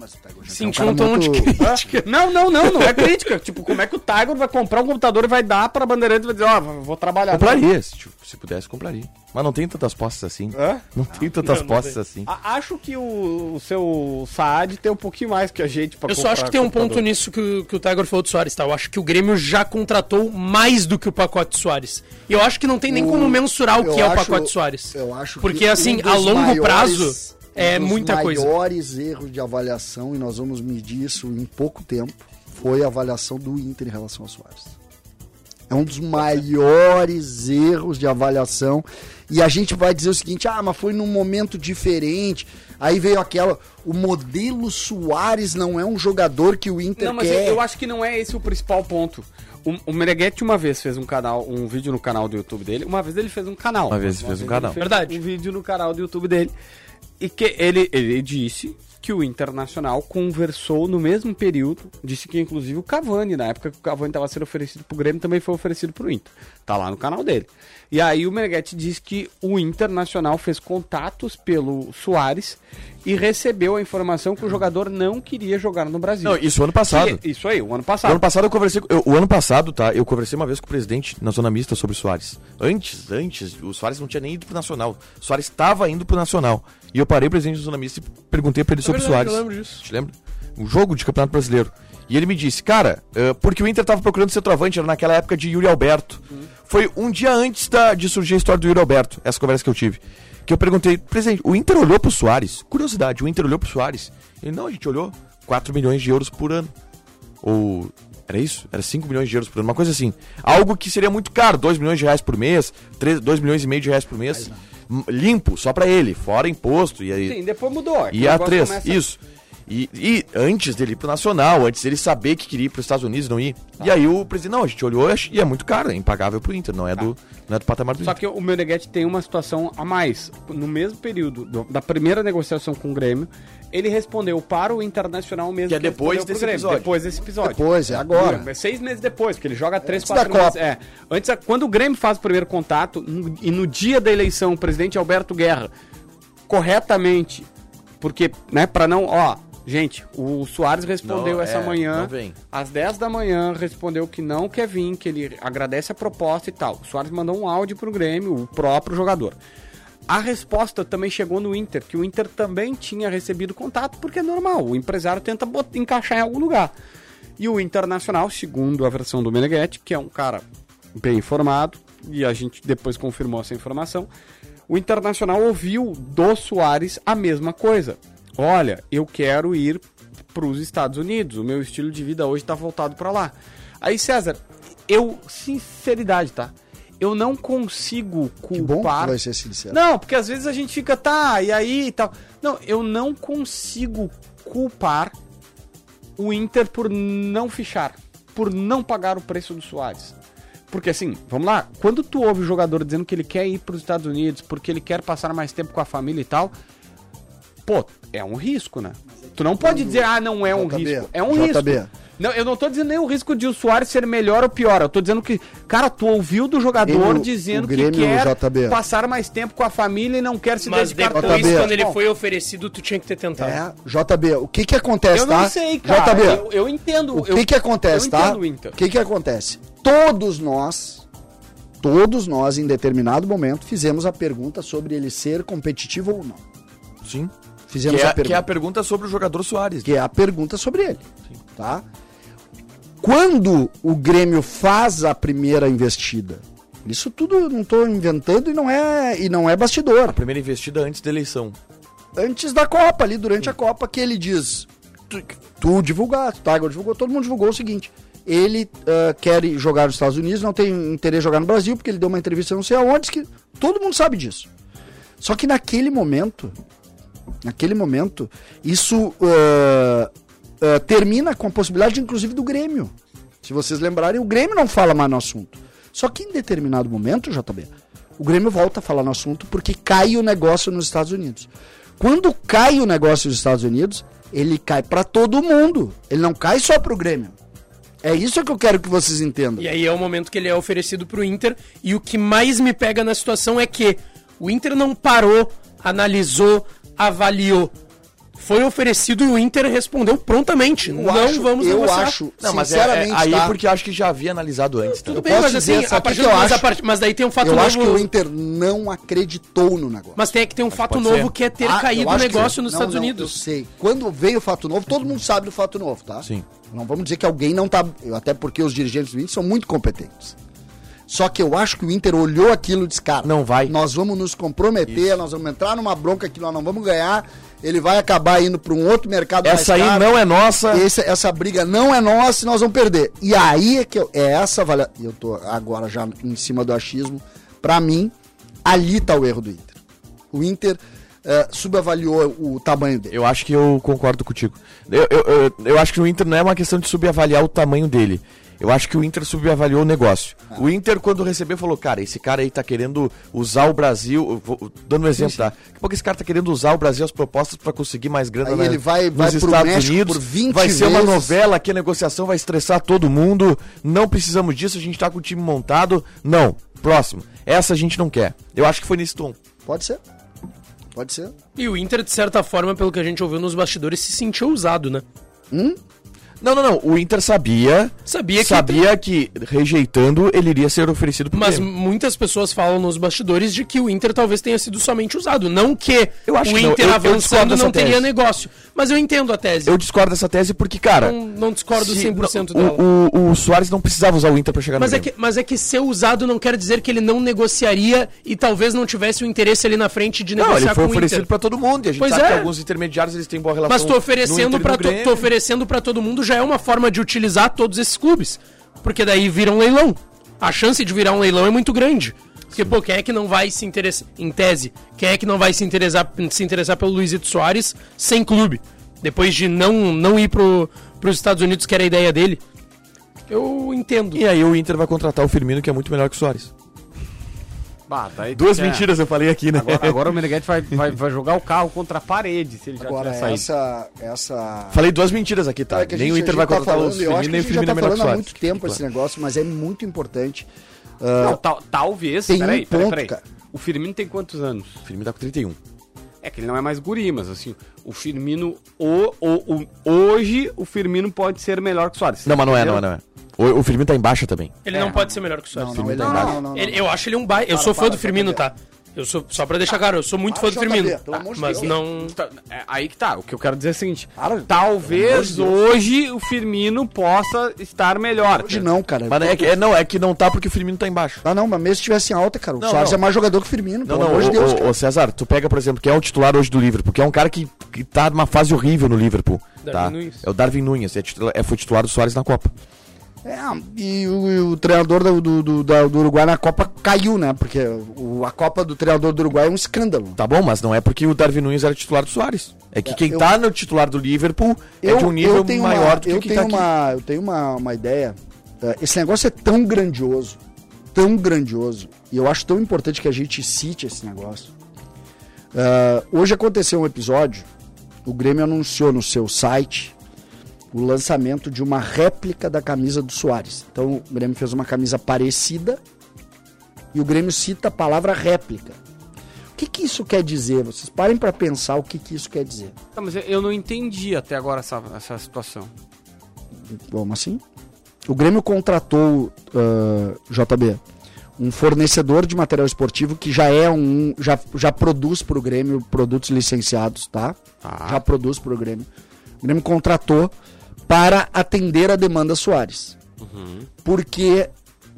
Speaker 4: Mas o Tiger já
Speaker 5: Senti
Speaker 4: é
Speaker 5: um tom de
Speaker 4: muito-
Speaker 5: crítica.
Speaker 2: Não, não, não, não é crítica. tipo, como é que o Tiger vai comprar um computador e vai dar pra Bandeirantes e vai dizer, ó, vou trabalhar.
Speaker 3: Compraria, se, tipo, se pudesse, compraria. Mas não tem tantas posses assim.
Speaker 2: Hã?
Speaker 3: Não tem tantas
Speaker 5: não
Speaker 3: posses
Speaker 5: tem.
Speaker 3: assim.
Speaker 2: A- Acho que o, o seu Saad tem um pouquinho mais que a gente pra
Speaker 5: Eu só acho que tem um
Speaker 2: computador.
Speaker 5: ponto nisso que, o- que o Tiger falou do Soares, tá? Eu acho que o Grêmio já contratou mais do que o pacote Soares. E eu acho que não tem nem
Speaker 4: O-
Speaker 5: como mensurar o
Speaker 4: eu
Speaker 5: que é o pacote Soares.
Speaker 4: Eu acho que
Speaker 5: Porque, assim,
Speaker 4: um
Speaker 5: a longo
Speaker 4: maiores-
Speaker 5: prazo, é
Speaker 4: um dos
Speaker 5: muita coisa.
Speaker 4: maiores erros de avaliação, e nós vamos medir isso em pouco tempo, foi a avaliação do Inter em relação ao Soares. É um dos maiores erros de avaliação. E a gente vai dizer o seguinte: ah, mas foi num momento diferente. Aí veio aquela. O modelo Soares não é um jogador que o Inter
Speaker 2: Não, mas
Speaker 4: quer.
Speaker 2: eu, eu acho que não é esse o principal ponto. O, o Meneghetti uma vez fez um canal, um vídeo no canal do YouTube dele. Uma vez ele fez um canal.
Speaker 3: Uma vez ele fez um canal.
Speaker 5: Verdade.
Speaker 2: Um vídeo no canal do YouTube dele. E que ele, ele disse que o Internacional conversou no mesmo período. Disse que inclusive o Cavani, na época que o Cavani estava sendo oferecido pro Grêmio, também foi oferecido pro Inter. Tá lá no canal dele. E aí o Meneghetti disse que o Internacional fez contatos pelo Soares e recebeu a informação que o jogador não queria jogar no Brasil.
Speaker 3: Não, isso ano passado.
Speaker 2: Que- isso aí, o ano
Speaker 3: O
Speaker 2: passado.
Speaker 3: ano passado eu conversei. eu- o ano passado, tá? Eu conversei uma vez com o presidente na zona mista sobre o Soares. Antes, antes, o Soares não tinha nem ido pro Nacional. O Soares estava indo pro Nacional. E eu parei o presidente da zona mista e perguntei pra ele sobre o Soares.
Speaker 5: eu lembro disso.
Speaker 3: Te lembra? Um jogo de Campeonato Brasileiro. E ele me disse, cara, eh, porque o Inter tava procurando centroavante, era naquela época de Yuri Alberto. Foi um dia antes da, de surgir a história do Yuri Alberto, essa conversa que eu tive. Que eu perguntei, presidente, o Inter olhou pro Soares? Curiosidade, o Inter olhou pro Soares? Ele, não, a gente olhou 4 milhões de euros por ano. Ou. Era isso? Era 5 milhões de euros por ano, uma coisa assim. Algo que seria muito caro, 2 milhões de reais por mês, 3, 2 milhões e meio de reais por mês. Limpo, só pra ele, fora imposto. E aí.
Speaker 2: Sim, depois mudou.
Speaker 3: E a 3, isso. E, e antes dele ir pro Nacional, antes dele saber que queria ir pros Estados Unidos, não ir.
Speaker 2: Tá.
Speaker 3: E aí o presidente, não, a gente olhou e é muito caro, é impagável pro Inter, não é, do, não é do patamar do
Speaker 2: Só
Speaker 3: Inter.
Speaker 2: que o Meneghetti tem uma situação a mais. No mesmo período do- da primeira negociação com o Grêmio, ele respondeu para o Internacional mesmo.
Speaker 3: Que é depois desse
Speaker 2: Grêmio,
Speaker 3: episódio.
Speaker 2: Depois desse episódio.
Speaker 4: Depois, é agora.
Speaker 2: É seis meses depois, porque ele joga três,
Speaker 4: Antes
Speaker 2: quatro
Speaker 4: da
Speaker 2: meses.
Speaker 4: Copa.
Speaker 2: É. Antes, quando o Grêmio faz o primeiro contato, e no dia da eleição, o presidente Alberto Guerra, corretamente, porque, né, para não, ó, gente, o Soares respondeu
Speaker 3: Não,
Speaker 2: essa
Speaker 3: é,
Speaker 2: manhã, às 10 da manhã, respondeu que não quer vir, que ele agradece a proposta e tal. O Soares mandou um áudio pro Grêmio, o próprio jogador. A resposta também chegou no Inter, que o Inter também tinha recebido contato, porque é normal, o empresário tenta bot- encaixar em algum lugar. E o Internacional, segundo a versão do Meneghetti, que é um cara bem informado, e a gente depois confirmou essa informação, o Internacional ouviu do Soares a mesma coisa. Olha, eu quero ir para os Estados Unidos, o meu estilo de vida hoje está voltado para lá. Aí, César, eu, sinceridade, tá? Eu não consigo culpar...
Speaker 4: Que bom que vai ser sincero.
Speaker 2: Não, porque às vezes a gente fica, tá, e aí e tal. Não, eu não consigo culpar o Inter por não fichar, por não pagar o preço do Soares. Porque assim, vamos lá, quando tu ouve o jogador dizendo que ele quer ir para os Estados Unidos porque ele quer passar mais tempo com a família e tal, pô, é um risco, né? Tu não pode dizer, ah, não é um
Speaker 4: JB,
Speaker 2: risco. É um
Speaker 4: JB.
Speaker 2: risco. Não, eu não tô dizendo nem o risco de o Soares ser melhor ou pior. Eu tô dizendo que, cara, tu ouviu do jogador
Speaker 4: Grêmio-
Speaker 2: dizendo
Speaker 4: o Grêmio,
Speaker 2: que quer
Speaker 4: JB.
Speaker 2: passar mais tempo com a família e não quer se
Speaker 5: Mas
Speaker 2: dedicar
Speaker 5: depois,
Speaker 4: JB.
Speaker 5: quando ele foi oferecido, tu tinha que ter tentado.
Speaker 4: É, JB, o que que acontece,
Speaker 2: Eu
Speaker 4: tá?
Speaker 2: não sei, cara.
Speaker 4: JB,
Speaker 2: Eu, eu entendo.
Speaker 4: o que
Speaker 2: eu,
Speaker 4: que acontece,
Speaker 2: eu
Speaker 4: tá?
Speaker 2: O
Speaker 4: que que acontece? Todos nós, todos nós, em determinado momento, fizemos a pergunta sobre ele ser competitivo ou não.
Speaker 3: Sim.
Speaker 4: Fizemos
Speaker 3: Que é,
Speaker 4: a pergunta.
Speaker 3: que é a pergunta sobre o jogador Soares.
Speaker 4: que é a pergunta sobre ele, tá? Quando o Grêmio faz a primeira investida, isso tudo não estou inventando e não é e não é bastidor.
Speaker 3: A primeira investida antes da eleição.
Speaker 4: Antes da Copa, ali durante a Copa, que ele diz, tu, tu divulgaste, tá? divulgou, todo mundo divulgou o seguinte. Ele ah, quer jogar nos Estados Unidos, não tem interesse em jogar no Brasil, porque ele deu uma entrevista não sei aonde, que todo mundo sabe disso. Só que naquele momento, naquele momento, isso ah, ah, termina com a possibilidade, inclusive, do Grêmio. Se vocês lembrarem, o Grêmio não fala mais no assunto. Só que em determinado momento, JB, o Grêmio volta a falar no assunto porque cai o negócio nos Estados Unidos. Quando cai o negócio nos Estados Unidos, ele cai para todo mundo. Ele não cai só pro Grêmio. É isso que eu quero que vocês entendam.
Speaker 5: E aí é o momento que ele é oferecido pro Inter. E o que mais me pega na situação é que o Inter não parou, analisou, avaliou. Foi oferecido e o Inter respondeu prontamente.
Speaker 4: Eu
Speaker 5: não
Speaker 4: acho,
Speaker 5: vamos
Speaker 4: eu
Speaker 5: negociar.
Speaker 4: acho,
Speaker 3: Não, mas é,
Speaker 4: sinceramente,
Speaker 3: é aí
Speaker 4: tá?
Speaker 3: porque acho que já havia analisado antes. tá?
Speaker 5: Tudo
Speaker 4: Eu
Speaker 5: bem,
Speaker 4: posso
Speaker 5: mas
Speaker 4: dizer,
Speaker 5: assim, a partir
Speaker 4: que eu
Speaker 5: mas,
Speaker 4: acho?
Speaker 5: part- mas daí tem um fato
Speaker 4: Eu
Speaker 5: novo.
Speaker 4: acho que o Inter não acreditou no negócio.
Speaker 5: Mas tem que ter um fato novo
Speaker 3: ser.
Speaker 5: que é ter
Speaker 4: Ah, eu
Speaker 5: caído o negócio nos
Speaker 4: Não,
Speaker 5: Estados
Speaker 4: não,
Speaker 5: Unidos.
Speaker 4: Eu sei. Quando veio o fato novo, todo mundo sabe do fato novo, tá?
Speaker 3: Sim.
Speaker 4: Não vamos dizer que alguém não tá. eu- Até porque os dirigentes do Inter são muito competentes. Só que eu acho que o Inter olhou aquilo e disse, cara,
Speaker 3: Não vai.
Speaker 4: Nós vamos nos comprometer, nós vamos entrar numa bronca que nós não vamos ganhar. Ele vai acabar indo para um outro mercado
Speaker 3: Essa aí não é nossa.
Speaker 4: Esse- essa briga não é nossa e nós vamos perder. E aí é que eu, é essa avalia... Eu tô agora já em cima do achismo. Pra mim, ali tá o erro do Inter. O Inter eh, subavaliou o tamanho dele.
Speaker 3: Eu acho que eu concordo contigo. Eu, eu, eu, eu acho que o Inter não é uma questão de subavaliar o tamanho dele. Eu acho que o Inter subavaliou o negócio. O Inter, quando recebeu, falou: Cara, esse cara aí tá querendo usar o Brasil. vou- dando um exemplo, tá? Daqui a pouco esse cara tá querendo usar o Brasil, as propostas pra conseguir mais grana
Speaker 4: Aí
Speaker 3: na-
Speaker 4: ele vai-
Speaker 3: nos
Speaker 4: vai
Speaker 3: Estados
Speaker 4: México
Speaker 3: Unidos.
Speaker 4: por 20
Speaker 3: vai ser uma
Speaker 4: vezes.
Speaker 3: novela que a negociação vai estressar todo mundo. Não precisamos disso, a gente tá com o time montado. Não, próximo. Essa a gente não quer. Eu acho que foi nesse tom.
Speaker 4: Pode ser. Pode ser.
Speaker 5: E o Inter, de certa forma, pelo que a gente ouviu nos bastidores, se sentiu usado, né?
Speaker 3: Não, não, não. O Inter sabia.
Speaker 5: Sabia que-
Speaker 3: Sabia que, rejeitando, ele iria ser oferecido pro
Speaker 5: Mas
Speaker 3: Grêmio.
Speaker 5: muitas pessoas falam nos bastidores de que o Inter talvez tenha sido somente usado. Não que
Speaker 3: Eu acho
Speaker 5: o
Speaker 3: que não.
Speaker 5: Inter
Speaker 3: Eu- eu
Speaker 5: avançando não teria negócio. Mas eu entendo a tese.
Speaker 3: Eu discordo dessa tese porque, cara.
Speaker 5: não, não discordo
Speaker 3: se-
Speaker 5: 100%
Speaker 3: não,
Speaker 5: dela.
Speaker 3: o, o, o Soares não precisava usar o Inter pra chegar
Speaker 5: Mas
Speaker 3: no
Speaker 5: é, que, mas é que ser usado não quer dizer que ele não negociaria e talvez não tivesse o interesse ali na frente de
Speaker 3: Não,
Speaker 5: negociar
Speaker 3: ele foi
Speaker 5: com o
Speaker 3: oferecido
Speaker 5: Inter.
Speaker 3: pra todo mundo. E a gente
Speaker 5: Pois
Speaker 3: sabe
Speaker 5: é.
Speaker 3: que alguns intermediários eles têm boa relação.
Speaker 5: Mas tô oferecendo
Speaker 3: Inter
Speaker 5: para tô oferecendo para todo mundo já é uma forma de utilizar todos esses clubes, porque daí vira um leilão. A chance de virar um leilão é muito grande. Porque, pô, quem é que não vai se interessar, em tese, quem é que não vai se interessar, se interessar pelo Luizito Soares sem clube? Depois de não, não ir pro, pros Estados Unidos, que era a ideia dele. Eu entendo.
Speaker 3: E aí o Inter vai contratar o Firmino, que é muito melhor que o Soares.
Speaker 2: Bah, daí
Speaker 3: Duas
Speaker 2: é.
Speaker 3: mentiras eu falei aqui, né?
Speaker 2: Agora, agora o Meneghetti vai, vai, vai jogar o carro contra a parede se ele já
Speaker 4: Agora,
Speaker 2: tiver
Speaker 4: essa. essa...
Speaker 3: Falei duas mentiras aqui, tá?
Speaker 4: É
Speaker 3: nem
Speaker 4: gente-
Speaker 3: o Inter vai
Speaker 4: tá
Speaker 3: contratar o
Speaker 4: falando, acho
Speaker 3: Firmino, nem o Firmino
Speaker 4: tá
Speaker 3: é melhor que o
Speaker 4: falando há
Speaker 3: Soares.
Speaker 4: muito tempo
Speaker 3: Claro.
Speaker 4: esse negócio, mas é muito importante.
Speaker 2: Não,
Speaker 4: Ah,
Speaker 2: tal- talvez.
Speaker 4: Tem um
Speaker 2: peraí, peraí,
Speaker 4: ponto,
Speaker 2: peraí.
Speaker 4: cara.
Speaker 2: O Firmino tem quantos anos?
Speaker 3: O Firmino tá com 31.
Speaker 2: É que ele não é mais guri, mas assim, o Firmino. O, o, o- hoje o Firmino pode ser melhor que o Soares.
Speaker 3: Não, mas não é, não é, não é. O, o Firmino tá em baixa também.
Speaker 5: Ele não pode ser melhor que o Soares.
Speaker 4: não, não, ele
Speaker 3: tá
Speaker 4: não, não, não, não.
Speaker 5: Ele- eu acho ele um baita. Eu
Speaker 4: Para,
Speaker 5: sou fã
Speaker 4: para,
Speaker 5: do Firmino, tá? Eu sou, só pra deixar claro, eu sou muito
Speaker 4: Para,
Speaker 5: fã do Firmino.
Speaker 4: de
Speaker 5: Mas
Speaker 4: Deus.
Speaker 5: não.
Speaker 2: Tá, é aí que tá. O que eu quero dizer é o seguinte:
Speaker 4: Para,
Speaker 2: talvez
Speaker 4: de
Speaker 2: hoje o Firmino possa estar melhor.
Speaker 4: Hoje não, cara.
Speaker 3: Mas é, que, é, não, é que não tá porque o Firmino tá em baixa.
Speaker 4: Ah, não, mas mesmo se tivesse em alta, cara, o
Speaker 3: Não,
Speaker 4: Soares
Speaker 3: não.
Speaker 4: é mais jogador que o Firmino,
Speaker 3: Não,
Speaker 4: pelo
Speaker 3: não,
Speaker 4: amor de Deus,
Speaker 3: ô, César, tu pega, por exemplo, quem é o titular hoje do Liverpool, que é um cara que, que tá numa fase horrível no Liverpool.
Speaker 5: Darwin
Speaker 3: tá?
Speaker 5: Nunes.
Speaker 3: É o Darwin Nunes, é, titular, é, foi titular do Soares na Copa.
Speaker 4: É, e o, e o treinador do, do, do, do Uruguai na Copa caiu, né? Porque o, a Copa do treinador do Uruguai é um escândalo.
Speaker 3: Tá bom, mas não é porque o Darwin Nunes era titular do Soares. É que
Speaker 4: É,
Speaker 3: quem
Speaker 4: eu-
Speaker 3: tá no titular do Liverpool é de um nível maior
Speaker 4: uma,
Speaker 3: do que
Speaker 4: eu
Speaker 3: quem
Speaker 4: tenho
Speaker 3: tá aqui.
Speaker 4: uma, Eu tenho uma, uma ideia. é, Esse negócio é tão grandioso, tão grandioso, e eu acho tão importante que a gente cite esse negócio. É, hoje aconteceu um episódio, o Grêmio anunciou no seu site o lançamento de uma réplica da camisa do Soares. Então o Grêmio fez uma camisa parecida e o Grêmio cita a palavra réplica. O que, que isso quer dizer? Vocês parem para pensar o que, que isso quer dizer.
Speaker 2: Tá, mas eu- não entendi até agora essa, essa situação.
Speaker 4: Como assim? O Grêmio contratou, ah, JB, um fornecedor de material esportivo que já é um. já, já produz para o Grêmio produtos licenciados, tá?
Speaker 2: Tá.
Speaker 4: Já produz para o Grêmio. O Grêmio contratou para atender a demanda Soares. Porque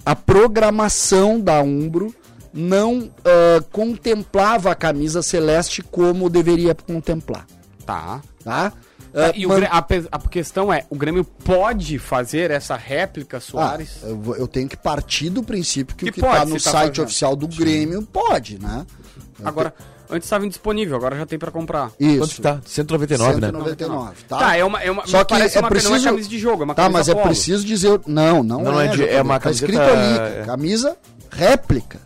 Speaker 4: a programação da Umbro não ah, contemplava a camisa celeste como deveria contemplar,
Speaker 2: Tá.
Speaker 4: tá? Ah,
Speaker 2: e
Speaker 4: man-
Speaker 2: a, a questão é, o Grêmio pode fazer essa réplica Soares?
Speaker 4: Ah, eu, eu tenho que partir do princípio que,
Speaker 2: Que
Speaker 4: o que
Speaker 2: pode,
Speaker 4: tá no
Speaker 2: tá
Speaker 4: site
Speaker 2: fazendo.
Speaker 4: oficial do Grêmio pode, né?
Speaker 2: agora, antes estava indisponível, agora já tem pra comprar.
Speaker 4: Isso.
Speaker 3: Quanto que tá? 199, né?
Speaker 4: 199, tá?
Speaker 2: Tá, é uma, é uma
Speaker 4: Só que
Speaker 2: parece
Speaker 4: é
Speaker 2: uma, não é
Speaker 4: preciso-
Speaker 2: camisa de jogo, é uma
Speaker 4: Tá,
Speaker 2: camisa
Speaker 4: mas é
Speaker 2: polo.
Speaker 4: preciso dizer. Não, não,
Speaker 3: Não, não é de-
Speaker 4: JB,
Speaker 3: é uma
Speaker 4: Tá
Speaker 3: camiseta-
Speaker 4: escrito ali, camisa réplica.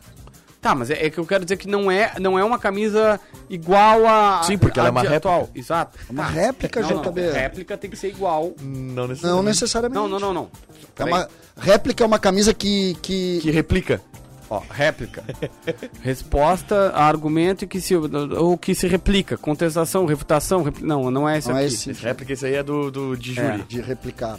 Speaker 2: Tá, mas é, é que eu quero dizer que não é, não é uma camisa igual a.
Speaker 3: Sim, porque ela é uma réplica.
Speaker 2: atual. Exato.
Speaker 4: É uma
Speaker 2: Tá.
Speaker 4: réplica,
Speaker 2: não, não,
Speaker 4: JB.
Speaker 2: réplica tem que ser igual.
Speaker 3: Não
Speaker 4: Não necessariamente.
Speaker 2: Não, não, não, não.
Speaker 4: É uma, réplica é uma camisa que. que...
Speaker 3: Que replica.
Speaker 2: Ó, réplica. Resposta a argumento que se, ou que se replica. Contestação, refutação. repli- Não, não é esse
Speaker 4: Não é
Speaker 2: aqui.
Speaker 4: esse.
Speaker 3: Réplica, isso aí é do, do de júri.
Speaker 4: de replicar.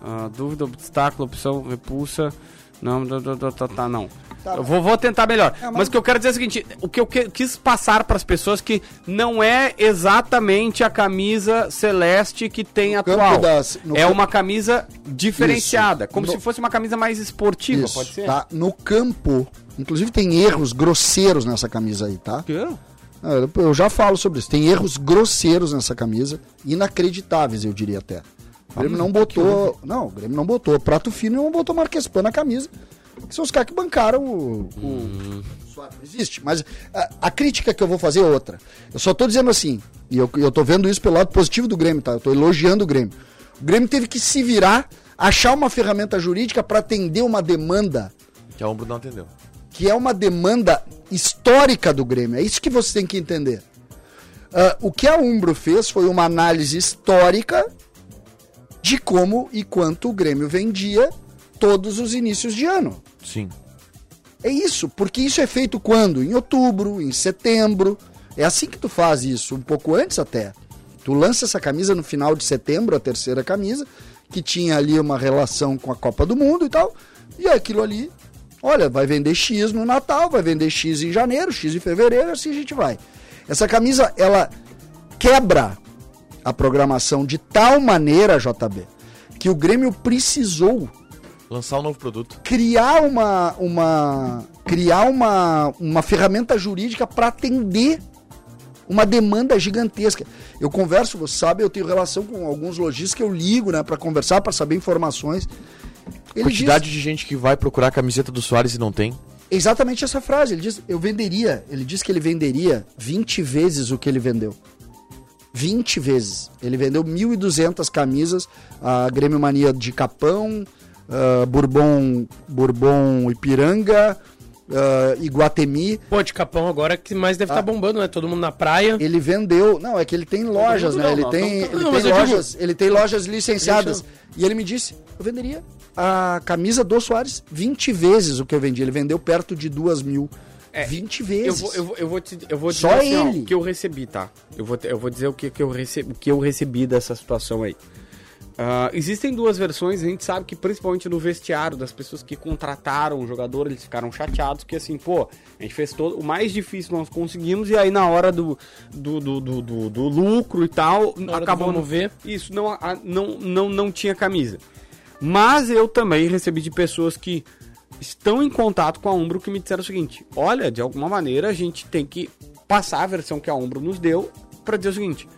Speaker 2: Ah, dúvida, obstáculo, opção, repulsa. Não, tá, tá, não.
Speaker 4: Tá,
Speaker 2: eu vou, vou tentar melhor.
Speaker 4: É, mas-
Speaker 2: mas... o que eu quero dizer é o seguinte: o que eu que- quis passar para as pessoas que não é exatamente a camisa celeste que tem
Speaker 4: campo
Speaker 2: atual.
Speaker 4: das- no
Speaker 2: é
Speaker 4: campo-
Speaker 2: uma camisa diferenciada,
Speaker 4: Isso.
Speaker 2: como
Speaker 4: No-
Speaker 2: se fosse uma camisa mais esportiva,
Speaker 4: Isso,
Speaker 2: pode ser?
Speaker 4: tá? No campo, inclusive tem erros grosseiros nessa camisa aí, tá?
Speaker 2: Quê?
Speaker 4: Ah, Eu eu já falo sobre isso. Tem erros grosseiros nessa camisa, inacreditáveis, eu diria até. O Grêmio não botou. Não, o Grêmio não botou prato fino e não botou Marquespan na camisa. Que são os caras que bancaram o. o... Existe. Mas a, a crítica que eu vou fazer é outra. Eu só tô dizendo assim, e eu, eu tô vendo isso pelo lado positivo do Grêmio, tá? Eu tô elogiando o Grêmio. O Grêmio teve que se virar, achar uma ferramenta jurídica para atender uma demanda
Speaker 3: Que a Ombro não atendeu.
Speaker 4: que é uma demanda histórica do Grêmio. É isso que você tem que entender. Ah, o que a Umbro fez foi uma análise histórica de como e quanto o Grêmio vendia todos os inícios de ano.
Speaker 3: Sim.
Speaker 4: É isso, porque isso é feito quando? Em outubro, em setembro. É assim que tu faz isso, um pouco antes até. Tu lança essa camisa no final de setembro, a terceira camisa, que tinha ali uma relação com a Copa do Mundo e tal. E aquilo ali, olha, vai vender X no Natal, vai vender X em janeiro, X em fevereiro, assim a gente vai. Essa camisa, ela quebra a programação de tal maneira, JB, que o Grêmio precisou
Speaker 3: Lançar um novo produto.
Speaker 4: criar uma uma criar uma, uma ferramenta jurídica para atender uma demanda gigantesca. Eu converso, você sabe, eu tenho relação com alguns lojistas que eu ligo, né, para conversar, para saber informações. Ele
Speaker 3: Quantidade
Speaker 4: diz
Speaker 3: de gente que vai procurar a camiseta do Soares e não tem.
Speaker 4: exatamente essa frase. Ele diz: "Eu venderia". Ele diz que ele venderia 20 vezes o que ele vendeu. 20 vezes. Ele vendeu 1.200 camisas, a Grêmio Mania de Capão, ah, Bourbon, Bourbon Ipiranga, ah, Iguatemi.
Speaker 5: Pô, de Capão agora que mais deve estar
Speaker 4: Ah.
Speaker 5: bombando, né? Todo mundo na praia.
Speaker 4: Ele vendeu, não, é que ele tem lojas, né?
Speaker 2: não,
Speaker 4: Ele tem, ele
Speaker 5: eu digo-
Speaker 4: lojas, ele tem lojas licenciadas. E ele me disse: "Eu venderia a camisa do Soares 20 vezes o que eu vendi. Ele vendeu perto de 2 mil.
Speaker 2: É,
Speaker 4: 20
Speaker 2: Eu
Speaker 4: vezes.
Speaker 2: vou, eu vou, eu vou, te, eu vou
Speaker 4: Só
Speaker 2: dizer assim, ó,
Speaker 4: ele.
Speaker 2: o que eu recebi, tá? Eu vou, eu vou dizer o que, que, eu recebi, o que eu recebi dessa situação aí. Ah, existem duas versões, a gente sabe que principalmente no vestiário das pessoas que contrataram o jogador, eles ficaram chateados, que assim, pô, a gente fez todo. O mais difícil nós conseguimos, e aí na hora do, do, do, do, do- do lucro e tal, acabou.
Speaker 5: vamos ver.
Speaker 2: Isso, não, não, não, não tinha camisa. Mas eu também recebi de pessoas que estão em contato com a Umbro que me disseram o seguinte: olha, de alguma maneira a gente tem que passar a versão que a Umbro nos deu para dizer o seguinte: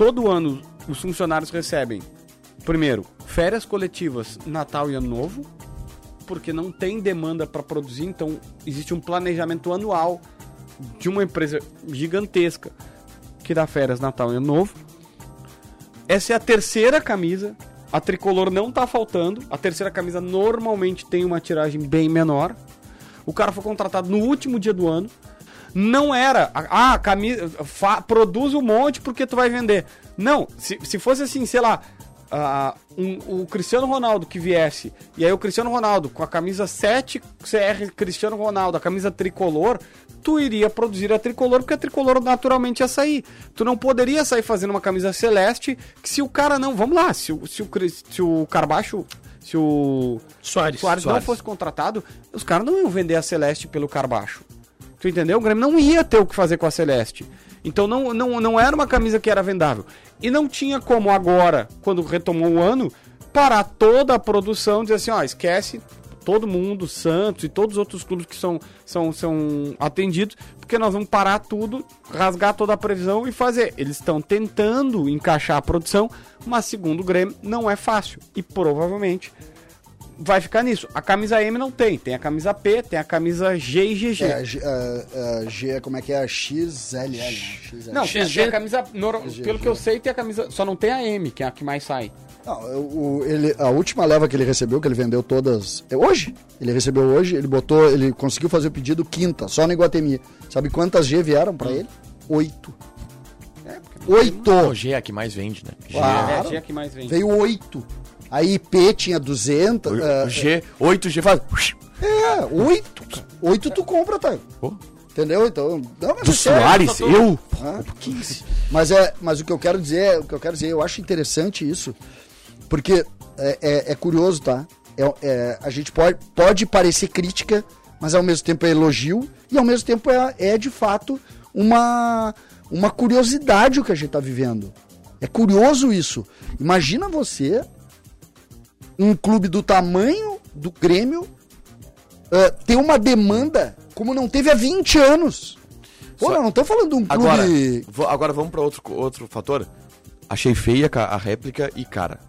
Speaker 2: todo ano os funcionários recebem, primeiro, férias coletivas, Natal e Ano Novo, porque não tem demanda para produzir, então existe um planejamento anual de uma empresa gigantesca que dá férias Natal e Ano Novo. Essa é a terceira camisa. A tricolor não tá faltando. A terceira camisa normalmente tem uma tiragem bem menor. O cara foi contratado no último dia do ano. Não era. Ah, camisa. fa- produz um monte porque tu vai vender. Não, se, se fosse assim, sei lá. ah, um- o Cristiano Ronaldo que viesse, e aí o Cristiano Ronaldo com a camisa 7 CR Cristiano Ronaldo, a camisa tricolor, tu iria produzir a tricolor, porque a tricolor naturalmente ia sair. Tu não poderia sair fazendo uma camisa celeste, que se o cara não. Vamos lá, se o, se o, se o Carbacho. Se o
Speaker 5: Soares.
Speaker 2: Soares não
Speaker 3: Soares.
Speaker 2: fosse contratado, os caras não iam vender a Celeste pelo Carbacho. Tu entendeu? O Grêmio não ia ter o que fazer com a Celeste. Então não, não, não era uma camisa que era vendável. E não tinha como agora, quando retomou o ano, parar toda a produção e dizer assim, ó, esquece todo mundo, Santos e todos os outros clubes que são, são, são atendidos, porque nós vamos parar tudo, rasgar toda a previsão e fazer. Eles estão tentando encaixar a produção, mas segundo o Grêmio, não é fácil. E provavelmente vai ficar nisso. A camisa M não tem, tem a camisa P, tem a camisa G e GG.
Speaker 4: É, G, ah, ah, G, como é que é? XLL, né? XL.
Speaker 2: Não,
Speaker 5: XG.
Speaker 2: tem a camisa.
Speaker 4: GG.
Speaker 2: Pelo que eu sei, tem a camisa. Só não tem a M, que é a que mais sai.
Speaker 4: Não, o- o- ele, a última leva que ele recebeu, que ele vendeu todas. É hoje? Ele recebeu hoje, ele botou, ele conseguiu fazer o pedido quinta, só no Iguatemi. Sabe quantas G vieram pra ele? Oito. Oito!
Speaker 3: O G é a que mais vende, né? G,
Speaker 4: Claro.
Speaker 2: É, G é que mais vende.
Speaker 4: Veio oito. A IP tinha 200.
Speaker 3: o,
Speaker 4: ah,
Speaker 3: o G, 8G faz.
Speaker 4: é, oito. cara. Oito tu compra, tá?
Speaker 3: Pô.
Speaker 4: Entendeu? Então. Não, mas
Speaker 3: Do
Speaker 4: é sério.
Speaker 3: Soares? Eu?
Speaker 4: Hã? Mas é, mas o que eu quero dizer, o que eu quero dizer, eu acho interessante isso, porque é, é- é curioso, tá? É- é, a gente pode, pode parecer crítica, mas ao mesmo tempo é elogio e ao mesmo tempo é, é de fato uma uma curiosidade o que a gente tá vivendo. É curioso isso. Imagina você um clube do tamanho do Grêmio eh, ter uma demanda como não teve há 20 anos. Pô,
Speaker 3: Só-
Speaker 4: não, não tô falando de um clube.
Speaker 3: Agora, agora vamos pra outro, outro fator. Achei feia a réplica e cara.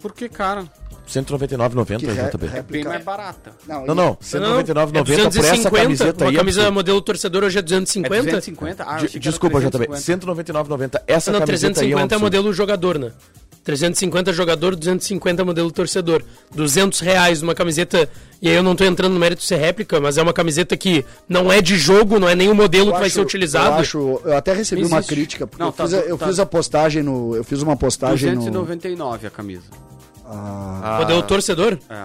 Speaker 2: Por que, cara?
Speaker 3: 199,90
Speaker 4: Que ré-
Speaker 3: JB.
Speaker 2: É bem mais barata.
Speaker 4: Não,
Speaker 3: Não, não,
Speaker 5: é
Speaker 3: 199,90 por essa camiseta
Speaker 5: Uma
Speaker 3: aí.
Speaker 5: camisa
Speaker 3: absurdo.
Speaker 5: modelo torcedor hoje é
Speaker 2: É
Speaker 5: 250?
Speaker 2: 250? Ah,
Speaker 3: De- Desculpa, JB.
Speaker 2: 350.
Speaker 3: 199,90 essa
Speaker 5: não,
Speaker 3: camiseta aí é um
Speaker 5: 350 é, modelo jogador, né? 350 jogador, 250 modelo torcedor. 200 reais uma camiseta, e aí eu não tô entrando no mérito de ser réplica, mas é uma camiseta que não é de jogo, não é nenhum modelo
Speaker 4: eu
Speaker 5: que vai
Speaker 4: acho-
Speaker 5: ser utilizado.
Speaker 4: Eu, acho, eu até recebi uma crítica, porque
Speaker 2: Não,
Speaker 4: eu,
Speaker 2: tá-
Speaker 4: fiz, a, eu
Speaker 2: tá-
Speaker 4: fiz a postagem no. Eu fiz uma postagem no.
Speaker 2: 299 a camisa.
Speaker 4: Ah,
Speaker 5: Modelo torcedor?
Speaker 2: É.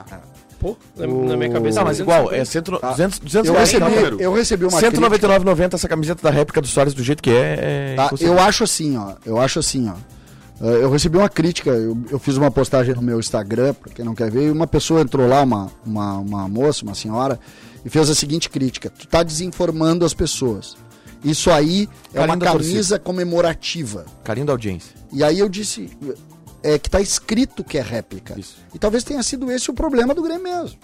Speaker 5: Pô, na, na minha cabeça.
Speaker 3: Não, mas igual, é
Speaker 5: 250.
Speaker 3: 100, 200, 200
Speaker 4: eu, recebi,
Speaker 3: número.
Speaker 4: eu recebi uma crítica.
Speaker 3: 199,90 essa camiseta da réplica do Soares do jeito que é. é
Speaker 4: Tá, eu acho assim, ó. Eu acho assim, ó. Eh, Eu recebi uma crítica, eu, eu fiz uma postagem no meu Instagram, pra quem não quer ver, e uma pessoa entrou lá, uma, uma, uma moça, uma senhora, e fez a seguinte crítica: tu tá desinformando as pessoas. Isso aí é
Speaker 3: Carinho
Speaker 4: uma camisa comemorativa.
Speaker 3: Carinho da audiência.
Speaker 4: E aí eu disse é, que tá escrito que é réplica.
Speaker 3: Isso.
Speaker 4: E talvez tenha sido esse o problema do Grêmio mesmo.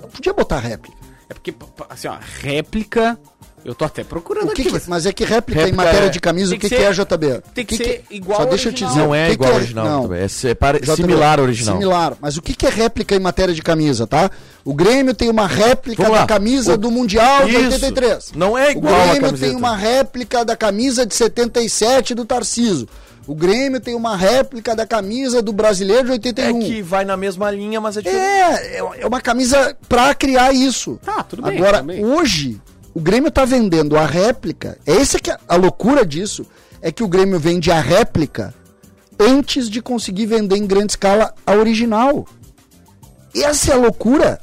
Speaker 4: Não podia botar réplica.
Speaker 2: É porque, assim, ó, réplica. Eu tô até procurando
Speaker 4: O que
Speaker 2: aqui.
Speaker 4: que-
Speaker 2: mas
Speaker 4: mas é que réplica, em
Speaker 3: Réplica
Speaker 4: matéria
Speaker 3: é-
Speaker 4: de camisa, o que,
Speaker 2: que
Speaker 4: que é, JB?
Speaker 2: tem que ser igual
Speaker 4: Só
Speaker 2: ao
Speaker 4: deixa eu te
Speaker 2: original.
Speaker 4: dizer.
Speaker 3: Não é
Speaker 4: que
Speaker 3: igual ao original,
Speaker 4: Não.
Speaker 3: É separa- similar ao original.
Speaker 4: Similar. Mas o que, que é réplica em matéria de camisa, tá? O Grêmio tem uma réplica da camisa
Speaker 3: O-
Speaker 4: do Mundial de
Speaker 3: Isso.
Speaker 4: 83.
Speaker 3: Não é igual
Speaker 4: O Grêmio tem uma réplica da camisa de 77 do Tarciso. O Grêmio tem uma réplica da camisa do Brasileiro de
Speaker 3: É
Speaker 4: 81.
Speaker 3: que vai na mesma linha, mas é diferente.
Speaker 4: É, é uma camisa pra criar isso.
Speaker 2: Tá, tudo bem,
Speaker 4: Agora,
Speaker 2: também.
Speaker 4: hoje, o Grêmio tá vendendo a réplica. É essa que é a loucura disso. É que o Grêmio vende a réplica antes de conseguir vender em grande escala a original. Essa é a loucura.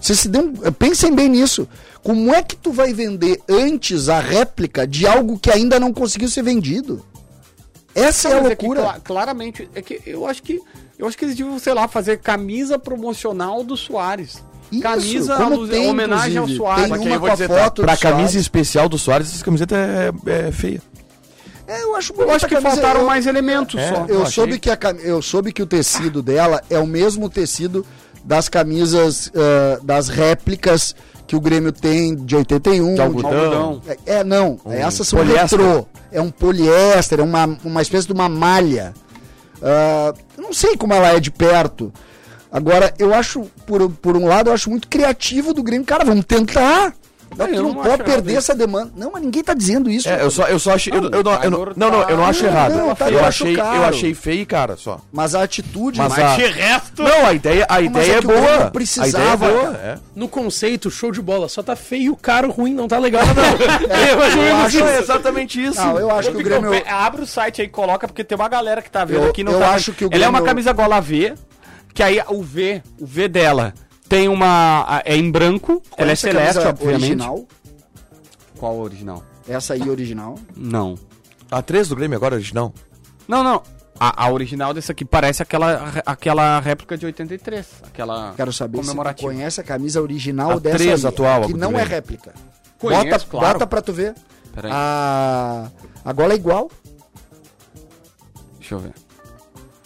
Speaker 4: Vocês se dão, pensem bem nisso. Como é que tu vai vender antes a réplica de algo que ainda não conseguiu ser vendido? Essa é a
Speaker 2: Mas é que
Speaker 4: loucura.
Speaker 2: cla- claramente, é que eu acho que eu acho que eles deviam, sei lá, fazer camisa promocional do Soares.
Speaker 4: Isso,
Speaker 2: camisa
Speaker 4: como tem,
Speaker 2: homenagem ao. Soares.
Speaker 4: Tem uma com a
Speaker 3: tá,
Speaker 4: foto
Speaker 3: pra camisa
Speaker 4: Soares.
Speaker 3: especial do Soares, essa camiseta é, é feia.
Speaker 4: É, eu acho
Speaker 2: Eu acho que
Speaker 4: a camisa.
Speaker 2: faltaram
Speaker 4: Eu-
Speaker 2: mais elementos
Speaker 3: É,
Speaker 2: só.
Speaker 4: Eu
Speaker 3: Eu
Speaker 4: soube, que a, eu soube que o tecido dela é o mesmo tecido das camisas, eh, das réplicas que o Grêmio tem de 81.
Speaker 3: De algodão.
Speaker 2: Algodão.
Speaker 4: É, é, não. essas são
Speaker 3: poliéster.
Speaker 4: retrô. É um poliéster, é uma, uma espécie de uma malha. Eu não sei como ela é de perto. Agora, eu acho, por, por um lado, eu acho muito criativo do Grêmio. Cara, vamos tentar. Não,
Speaker 2: É,
Speaker 4: tu
Speaker 2: eu
Speaker 4: não
Speaker 2: não
Speaker 4: pode
Speaker 2: acho
Speaker 4: perder
Speaker 2: errado
Speaker 4: essa demanda. Não, mas ninguém tá dizendo isso.
Speaker 3: É, eu só, eu só achei. Eu, eu não, eu não, não, não, eu não acho
Speaker 4: tá-
Speaker 3: errado.
Speaker 4: não, tá-
Speaker 3: eu,
Speaker 4: eu
Speaker 3: achei,
Speaker 4: acho caro.
Speaker 3: eu achei feio, cara, só.
Speaker 4: Mas a atitude.
Speaker 3: Mas
Speaker 2: Mas
Speaker 3: a-
Speaker 2: de resto.
Speaker 3: Não, a ideia, a ideia
Speaker 4: é
Speaker 3: é,
Speaker 4: que o Grêmio
Speaker 3: boa.
Speaker 4: precisava,
Speaker 3: a ideia é boa. É.
Speaker 5: No conceito, show de bola. Só tá feio, caro, ruim, não tá legal, não. é, mais ou
Speaker 4: eu acho-
Speaker 5: isso.
Speaker 3: É exatamente isso.
Speaker 4: Não, eu acho que o Grêmio.
Speaker 2: Abre o site aí, coloca, porque tem uma galera que tá vendo
Speaker 4: Eu-
Speaker 2: aqui. Não
Speaker 4: eu
Speaker 2: tá vendo.
Speaker 4: acho que o
Speaker 2: Ela é uma
Speaker 4: Grêmio-
Speaker 2: camisa gola V, que aí o V, o V dela tem uma. É em branco, ela é celeste, obviamente.
Speaker 4: Original.
Speaker 2: Qual a original?
Speaker 4: Essa aí original.
Speaker 2: Não.
Speaker 3: A 3 do Grêmio agora, original.
Speaker 2: Não, não. A, a original dessa aqui parece aquela, aquela réplica de 83. Aquela
Speaker 4: Quero saber se tu
Speaker 2: comemorativa.
Speaker 4: conhece a camisa original
Speaker 3: A
Speaker 4: dessa
Speaker 3: três
Speaker 4: aí,
Speaker 3: atual,
Speaker 4: que não é réplica.
Speaker 2: Conheço,
Speaker 4: bota,
Speaker 2: claro.
Speaker 4: bota pra tu ver.
Speaker 2: Peraí,
Speaker 4: A, a gola é igual.
Speaker 2: deixa eu ver.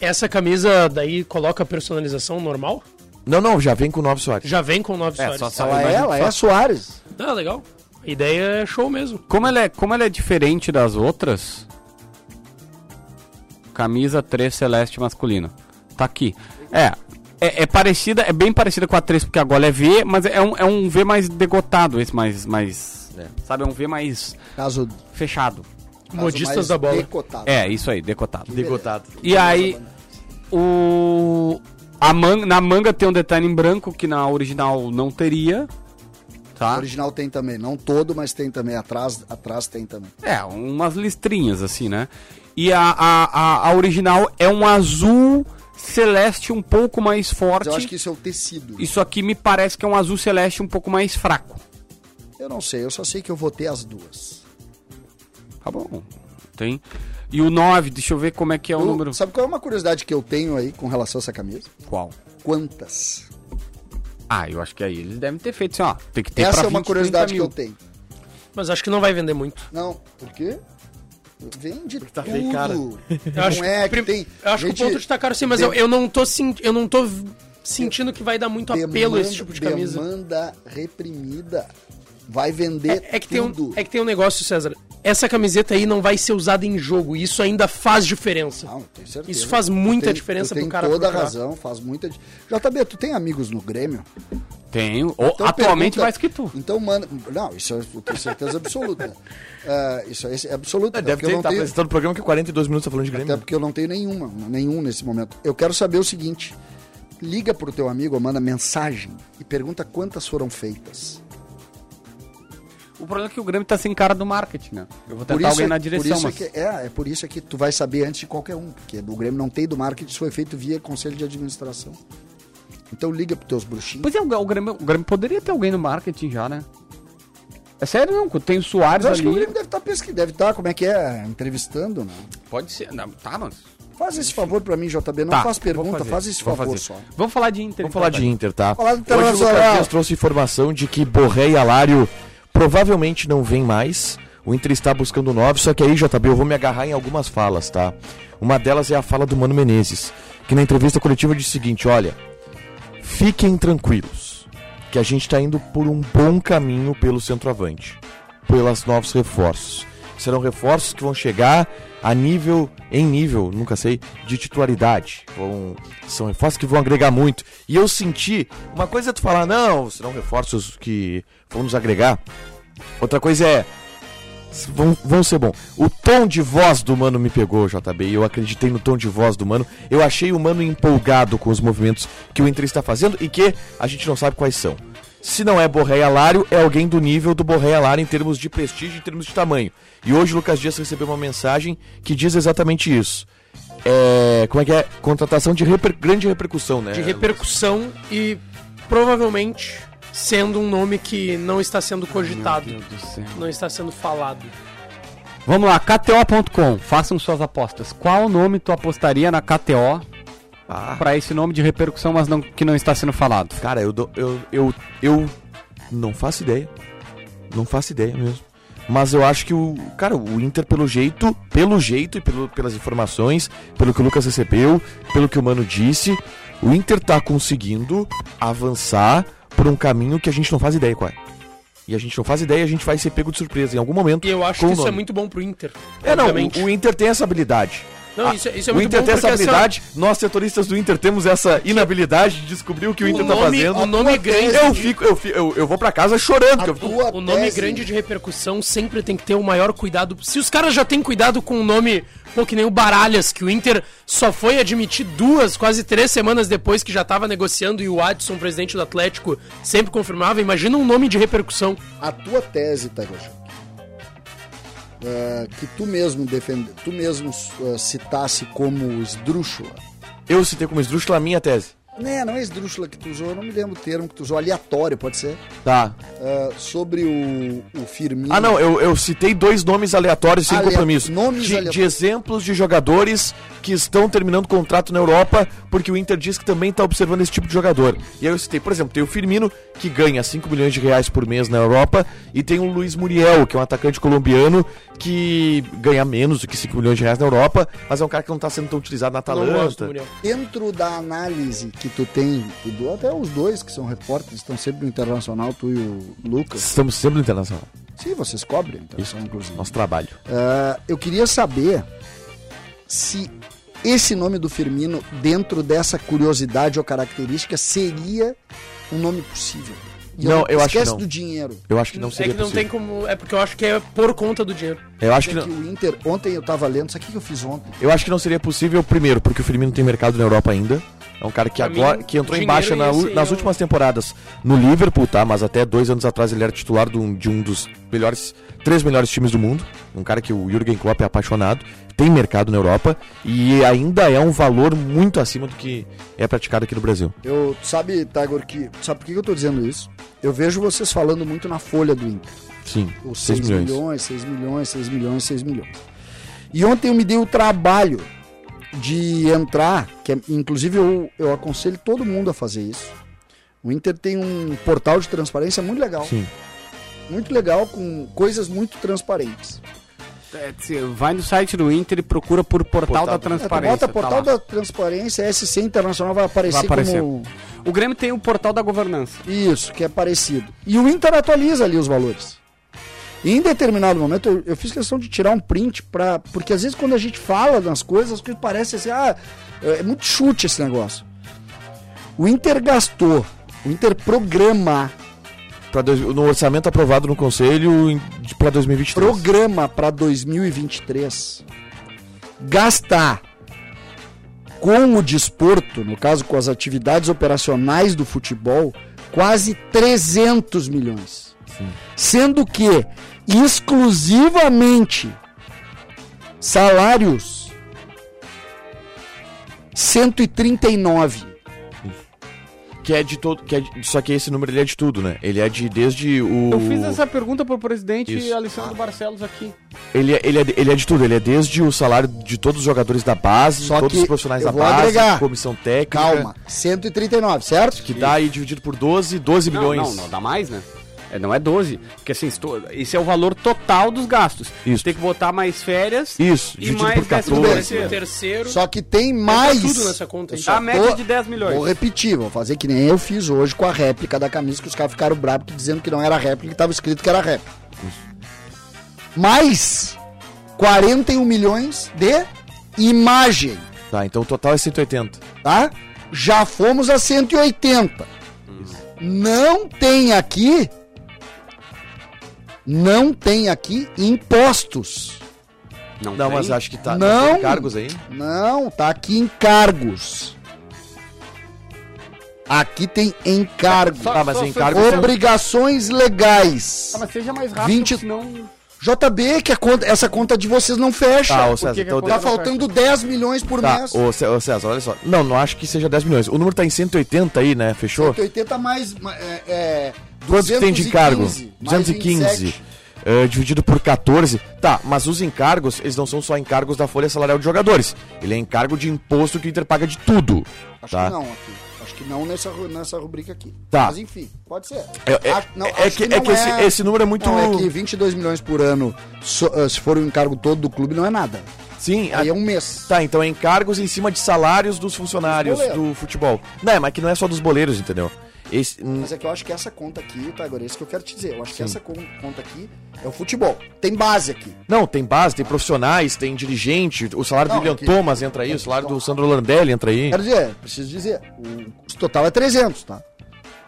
Speaker 5: Essa camisa daí coloca personalização normal?
Speaker 3: Não, não, já vem com o Nove Soares.
Speaker 5: Já vem com 9
Speaker 2: É,
Speaker 5: Soares.
Speaker 2: só
Speaker 4: Ela é, ela é Soares.
Speaker 5: Ah, legal. A ideia é show mesmo.
Speaker 2: Como ela, é, como ela é diferente das outras. Camisa 3 celeste masculina. Tá aqui. É. É, é parecida, é bem parecida com a 3, porque a gola é V, mas é um, é um V mais degotado, esse mais. mais
Speaker 3: É.
Speaker 2: Sabe, é um V mais
Speaker 4: Caso,
Speaker 2: fechado.
Speaker 5: Modistas da bola.
Speaker 4: decotado.
Speaker 2: É, isso aí, decotado.
Speaker 3: Degotado.
Speaker 2: E aí, o a man, na manga tem um detalhe em branco que na original não teria,
Speaker 4: O
Speaker 2: tá?
Speaker 4: original tem também, não todo, mas tem também. Atrás, atrás tem também.
Speaker 2: É, umas listrinhas assim, né? E a, a, a, a original é um azul celeste um pouco mais
Speaker 4: Mas
Speaker 2: forte.
Speaker 4: eu acho que isso é o tecido.
Speaker 2: Isso aqui me parece que é um azul celeste um pouco mais fraco.
Speaker 4: Eu não sei, eu só sei que eu vou ter as duas.
Speaker 2: Tá bom. Tem. E o 9, deixa eu ver como é que é o
Speaker 4: Eu-
Speaker 2: número.
Speaker 4: Sabe qual é uma curiosidade que eu tenho aí com relação a essa camisa?
Speaker 2: Qual?
Speaker 4: Quantas?
Speaker 2: Ah, eu acho que aí eles devem ter feito assim, ó. Tem que ter
Speaker 4: Essa
Speaker 2: pra
Speaker 4: é uma
Speaker 2: 20,
Speaker 4: curiosidade
Speaker 2: 30
Speaker 4: que eu tenho.
Speaker 5: Mas acho que não vai vender muito.
Speaker 4: Não, por quê? Vende
Speaker 3: tá
Speaker 4: tudo.
Speaker 3: feio, cara.
Speaker 5: Eu
Speaker 4: não
Speaker 5: acho,
Speaker 4: é que tem.
Speaker 5: eu acho
Speaker 4: gente
Speaker 5: que o ponto de tá caro sim, mas eu, eu não tô eu não tô sentindo que vai dar muito apelo esse tipo de camisa.
Speaker 4: Demanda reprimida. Vai vender
Speaker 5: É, é que tem um,
Speaker 4: tudo.
Speaker 5: é que tem um negócio, César. Essa camiseta aí não vai ser usada em jogo. E isso ainda faz diferença.
Speaker 4: Não, tenho certeza.
Speaker 5: Isso faz muita
Speaker 4: Tu tem-
Speaker 5: diferença
Speaker 4: tu
Speaker 5: pro
Speaker 4: tem
Speaker 5: cara
Speaker 4: toda a razão, faz muita. JB, tu tem amigos no Grêmio?
Speaker 2: Tenho. Ou,
Speaker 4: Então
Speaker 2: atualmente
Speaker 4: pergunta-
Speaker 2: mais que tu.
Speaker 4: Então manda. Não, isso eu tenho certeza absoluta. Ah, isso é absoluta. até
Speaker 3: Deve
Speaker 4: porque eu
Speaker 3: ter,
Speaker 4: não
Speaker 3: tá
Speaker 4: tenho-
Speaker 3: apresentando o programa que 42 minutos tá falando de
Speaker 4: Até
Speaker 3: Grêmio.
Speaker 4: porque eu não tenho nenhuma, nenhum nesse momento. Eu quero saber o seguinte: liga pro teu amigo ou manda mensagem e pergunta quantas foram feitas.
Speaker 2: O problema é que o Grêmio tá sem cara do marketing, né? Eu vou tentar
Speaker 4: isso,
Speaker 2: alguém
Speaker 4: é,
Speaker 2: na
Speaker 4: por
Speaker 2: direção,
Speaker 4: é
Speaker 2: mas...
Speaker 4: que é, é por isso é que tu vai saber antes de qualquer um, porque do Grêmio não tem do marketing, isso foi feito via conselho de administração. Então liga pros teus bruxinhos.
Speaker 2: Pois é, o o Grêmio, o Grêmio poderia ter alguém no marketing já, né? É sério não, tem o Soares
Speaker 4: Mas acho que o
Speaker 2: ali.
Speaker 4: Grêmio deve estar pesquisando, deve estar, como é que é, entrevistando, né?
Speaker 2: Pode ser. Não, tá, mas...
Speaker 4: Faz esse favor pra mim, JB, não
Speaker 2: Tá,
Speaker 4: faz pergunta,
Speaker 2: fazer,
Speaker 4: faz esse favor
Speaker 2: fazer.
Speaker 4: só.
Speaker 2: Vamos falar de Inter.
Speaker 3: Vamos falar de Inter, tá?
Speaker 4: Falar do
Speaker 3: Hoje o Lucas trouxe informação de que Borré e Alário provavelmente não vem mais. O Inter está buscando nove, só que aí, JB, eu vou me agarrar em algumas falas, tá? Uma delas é a fala do Mano Menezes, que na entrevista coletiva disse o seguinte, olha, fiquem tranquilos, que a gente está indo por um bom caminho pelo centroavante, pelos novos reforços. Serão reforços que vão chegar a nível, em nível, nunca sei, de titularidade. Vão, são reforços que vão agregar muito. E eu senti, uma coisa é tu falar, não, serão reforços que vão nos agregar. Outra coisa é, vão, vão ser bom. O tom de voz do mano me pegou, JB. Eu acreditei no tom de voz do mano. Eu achei o mano empolgado com os movimentos que o Inter está fazendo e que a gente não sabe quais são. Se não é Borré Alário, é alguém do nível do Borré Alário em termos de prestígio, em termos de tamanho. E hoje o Lucas Dias recebeu uma mensagem que diz exatamente isso. É, como é que é? Contratação de reper- grande repercussão, né?
Speaker 5: De repercussão e provavelmente sendo um nome que não está sendo cogitado.
Speaker 2: Meu Deus do céu.
Speaker 5: Não está sendo falado.
Speaker 2: Vamos lá, KTO.com, façam suas apostas. Qual nome tu apostaria na KTO
Speaker 3: Ah,
Speaker 2: pra esse nome de repercussão, mas não, que não está sendo falado?
Speaker 3: Cara, eu, dou- eu, eu, eu não faço ideia. Não faço ideia mesmo. Mas eu acho que o. Cara, o Inter, pelo jeito, pelo jeito e pelo, pelas informações, pelo que o Lucas recebeu, pelo que o Mano disse, o Inter tá conseguindo avançar por um caminho que a gente não faz ideia qual é. E a gente não faz ideia, a gente vai ser pego de surpresa em algum momento.
Speaker 5: E eu acho que isso é
Speaker 3: nome.
Speaker 5: muito bom pro Inter.
Speaker 3: É, não, o, o Inter tem essa habilidade.
Speaker 5: Não,
Speaker 3: Ah,
Speaker 5: isso, é- isso é
Speaker 3: o
Speaker 5: muito
Speaker 3: Inter
Speaker 5: bom
Speaker 3: tem essa
Speaker 5: assim,
Speaker 3: habilidade, nós setoristas do Inter temos essa inabilidade de descobrir o que o,
Speaker 5: O
Speaker 3: Inter tá
Speaker 5: nome-
Speaker 3: fazendo.
Speaker 5: o nome grande
Speaker 3: Eu
Speaker 5: de-
Speaker 3: fico, eu, fico, eu, eu vou pra casa chorando.
Speaker 4: A
Speaker 3: que eu-
Speaker 4: tua
Speaker 5: O nome
Speaker 4: tese-
Speaker 5: grande de repercussão sempre tem que ter o maior cuidado. Se os caras já têm cuidado com o nome, pô, que nem o Baralhas, que o Inter só foi admitir duas, quase três semanas depois que já tava negociando e o Adson, presidente do Atlético, sempre confirmava. Imagina um nome de repercussão.
Speaker 4: A tua tese, Tagojo, é, que tu mesmo defende, tu mesmo é, citasse como esdrúxula.
Speaker 3: Eu citei como esdrúxula a minha tese.
Speaker 4: Né, não é esdrúxula que tu usou, eu não me lembro o termo que tu usou, aleatório, pode ser.
Speaker 3: Tá.
Speaker 4: É, sobre o, o Firmino.
Speaker 3: Ah, não, eu, eu citei dois nomes aleatórios sem
Speaker 4: Alea-
Speaker 3: compromisso.
Speaker 4: nomes
Speaker 3: de,
Speaker 4: aleatórios.
Speaker 3: de exemplos de jogadores que estão terminando contrato na Europa, porque o Inter diz que também está observando esse tipo de jogador. E aí eu citei, por exemplo, tem o Firmino, que ganha 5 milhões de reais por mês na Europa, e tem o Luiz Muriel, que é um atacante colombiano, que ganha menos do que 5 milhões de reais na Europa, mas é um cara que não está sendo tão utilizado na
Speaker 5: gosto,
Speaker 3: Atalanta.
Speaker 5: Muriel.
Speaker 4: Dentro da análise que tu tem, tu do- até os dois que são repórteres, estão sempre no Internacional, tu e o Lucas.
Speaker 3: Estamos sempre no Internacional.
Speaker 4: Sim, vocês cobrem, então, inclusive.
Speaker 3: Nosso trabalho.
Speaker 4: Ah, eu queria saber se esse nome do Firmino, dentro dessa curiosidade ou característica, seria um nome possível. E
Speaker 3: Não, eu acho que
Speaker 4: esquece
Speaker 3: não.
Speaker 4: do dinheiro.
Speaker 3: Eu acho que não
Speaker 5: é
Speaker 3: seria
Speaker 5: que não
Speaker 3: possível.
Speaker 5: tem como. É porque eu acho que é por conta do dinheiro.
Speaker 3: Eu acho que
Speaker 4: É
Speaker 3: não.
Speaker 4: que o Inter, ontem eu tava lendo, isso aqui que eu fiz ontem.
Speaker 3: Eu acho que não seria possível, primeiro, porque o Firmino tem mercado na Europa ainda. É um cara que
Speaker 5: Pra
Speaker 3: agora
Speaker 5: mim,
Speaker 3: que entrou em baixa na nas últimas temporadas no Liverpool, tá? Mas até dois anos atrás ele era titular de um, de um dos melhores, três melhores times do mundo. Um cara que o Jürgen Klopp é apaixonado, tem mercado na Europa e ainda é um valor muito acima do que é praticado aqui no Brasil.
Speaker 4: Eu, tu sabe, Tiger, que. Sabe por que eu tô dizendo isso? Eu vejo vocês falando muito na folha do Inter.
Speaker 3: Sim,
Speaker 4: Os
Speaker 3: 6
Speaker 4: 6
Speaker 3: milhões.
Speaker 4: milhões, 6 milhões, 6 milhões, 6 milhões. E ontem eu me dei o trabalho de entrar, que é- inclusive eu, eu aconselho todo mundo a fazer isso. O Inter tem um portal de transparência muito legal.
Speaker 3: Sim.
Speaker 4: Muito legal, com coisas muito transparentes.
Speaker 2: É, Vai no site do Inter e procura por Portal,
Speaker 3: Portal
Speaker 2: da
Speaker 4: É, tu
Speaker 2: Transparência.
Speaker 4: bota
Speaker 2: tá
Speaker 4: portal
Speaker 2: lá.
Speaker 4: da transparência, SC Internacional vai aparecer,
Speaker 2: Vai aparecer.
Speaker 4: como.
Speaker 2: O Grêmio tem o Portal da Governança.
Speaker 4: Isso, que é parecido. E o Inter atualiza ali os valores. E em determinado momento eu, eu fiz questão de tirar um print para porque às vezes quando a gente fala das coisas, as coisas parecem assim, ah, é muito chute esse negócio. O Inter gastou, o Inter programa,
Speaker 3: Pra dois- no orçamento aprovado no Conselho pra 2023.
Speaker 4: programa para 2023 gastar com o desporto, no caso com as atividades operacionais do futebol, quase 300 milhões. Sendo que exclusivamente salários 139.
Speaker 3: Que é de todo. Que é de- só que esse número ele é de tudo, né? Ele é de desde o.
Speaker 2: Eu fiz essa pergunta pro presidente
Speaker 3: Isso.
Speaker 2: Alessandro Barcelos aqui.
Speaker 3: Ele, é- ele, é, ele é de tudo, ele é desde o salário de todos os jogadores da base,
Speaker 4: Só
Speaker 3: todos
Speaker 4: que
Speaker 3: os profissionais
Speaker 4: eu
Speaker 3: da
Speaker 4: vou
Speaker 3: base,
Speaker 4: agregar.
Speaker 3: comissão técnica.
Speaker 4: Calma, 139, certo?
Speaker 3: Que dá aí dividido por 12, 12
Speaker 2: Não,
Speaker 3: milhões.
Speaker 2: não, não, dá mais, né? É, não é 12. Porque assim, estou- esse é o valor total dos gastos.
Speaker 3: Isso.
Speaker 2: Tem que botar mais férias.
Speaker 3: Isso,
Speaker 2: E mais
Speaker 3: por
Speaker 2: décimo
Speaker 3: 14.
Speaker 2: terceiro.
Speaker 3: né?
Speaker 5: Terceiro.
Speaker 4: Só que tem
Speaker 5: Entra
Speaker 4: mais.
Speaker 5: tudo nessa conta aí.
Speaker 4: Eu só
Speaker 2: A média de 10 milhões.
Speaker 4: Vou repetir, vou fazer que nem eu fiz hoje com a réplica da camisa, que os caras ficaram bravos dizendo que não era réplica, que estava escrito que era réplica. Mais 41 milhões de imagem,
Speaker 3: Tá, então o total é 180.
Speaker 4: tá? Já fomos a 180. Não tem aqui não tem aqui impostos.
Speaker 2: Não,
Speaker 3: Não, mas acho que tá.
Speaker 4: Não.
Speaker 3: tem cargos aí?
Speaker 4: Não, tá aqui encargos. Aqui tem encargos.
Speaker 3: Tá, mas
Speaker 2: só-
Speaker 3: encargos
Speaker 4: Obrigações legais.
Speaker 2: Ah, mas seja mais rápido,
Speaker 4: 20
Speaker 2: senão...
Speaker 4: JB, que a conta, essa conta de vocês não fecha.
Speaker 3: Tá, ô César,
Speaker 2: que que
Speaker 3: então
Speaker 2: a
Speaker 4: tá faltando 10 milhões por
Speaker 3: Tá,
Speaker 4: mês.
Speaker 3: ô, Cé- ô, César, olha só. Não, não acho que seja 10 milhões. O número tá em 180 aí, né? Fechou?
Speaker 4: 180 mais. ma- É, é,
Speaker 3: Quanto que tem de encargo?
Speaker 4: 215, mais
Speaker 3: 215.
Speaker 4: 27.
Speaker 3: eh, dividido por 14. Tá, mas os encargos, eles não são só encargos da folha salarial de jogadores. Ele é encargo de imposto que o Inter paga de tudo.
Speaker 4: Acho
Speaker 3: tá?
Speaker 4: que não aqui. Acho que não nessa, nessa rubrica aqui.
Speaker 3: Tá.
Speaker 4: Mas enfim, pode ser.
Speaker 3: É, é-
Speaker 4: Acho- não,
Speaker 3: é
Speaker 4: acho
Speaker 3: que, é que esse, esse número é muito.
Speaker 4: Não, é que 22 milhões por ano, so- ah, se for o encargo todo do clube, não é nada.
Speaker 3: Sim,
Speaker 4: Aí é um mês.
Speaker 3: Tá, então é encargos em cima de salários dos funcionários
Speaker 4: Dos
Speaker 3: do futebol. Não, é, mas que não é só dos boleiros, entendeu? Esse, hum,
Speaker 4: Mas é que eu acho que essa conta aqui, tá, agora é isso que eu quero te dizer. Eu acho que essa con- conta aqui é o futebol. Tem base aqui.
Speaker 3: não, tem base, tem profissionais, tem dirigente, o salário
Speaker 4: Não,
Speaker 3: do William
Speaker 4: é que-
Speaker 3: Thomas entra aí, o salário do Sandro Landelli entra aí.
Speaker 4: Quero dizer, preciso dizer, o custo total é 300, tá?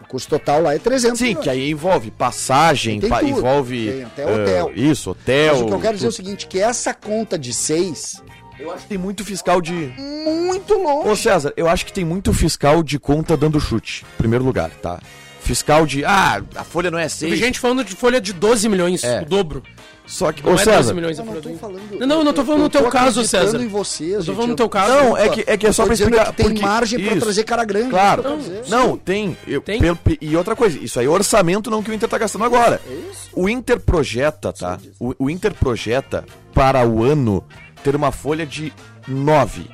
Speaker 4: O custo total lá é 300
Speaker 3: Sim,
Speaker 4: milhões.
Speaker 3: que aí envolve passagem, pa-
Speaker 4: tudo.
Speaker 3: envolve.
Speaker 4: Tem até hotel.
Speaker 3: isso, hotel.
Speaker 4: Mas o que eu quero dizer é o
Speaker 3: tudo.
Speaker 4: seguinte, que essa conta de 6,
Speaker 3: Eu acho que tem muito fiscal de.
Speaker 4: muito longe.
Speaker 3: Ô César, eu acho que tem muito fiscal de conta dando chute. em Primeiro lugar, tá? Fiscal de. Ah, a folha não é
Speaker 5: Teve
Speaker 3: 6.
Speaker 5: gente falando de folha de 12 milhões,
Speaker 3: É.
Speaker 5: o dobro.
Speaker 3: Só que.
Speaker 5: Não
Speaker 3: Ô
Speaker 5: é 12
Speaker 3: César.
Speaker 5: milhões a
Speaker 4: Eu não tô falando.
Speaker 5: Não, não, eu não tô falando no teu
Speaker 4: tô
Speaker 5: caso, César.
Speaker 4: em vocês,
Speaker 5: Eu tô falando no teu caso.
Speaker 3: Não, é que, é que é só pra explicar.
Speaker 4: que tem
Speaker 3: porque-
Speaker 4: margem pra
Speaker 3: isso.
Speaker 4: trazer cara grande.
Speaker 3: Claro.
Speaker 4: pra trazer.
Speaker 3: Não, tem. Eu-
Speaker 5: Tem.
Speaker 3: pelo- e outra coisa, isso aí é orçamento não que o Inter tá gastando agora.
Speaker 4: É isso.
Speaker 3: O Inter projeta, tá? O, o Inter projeta para o ano ter uma folha de 9,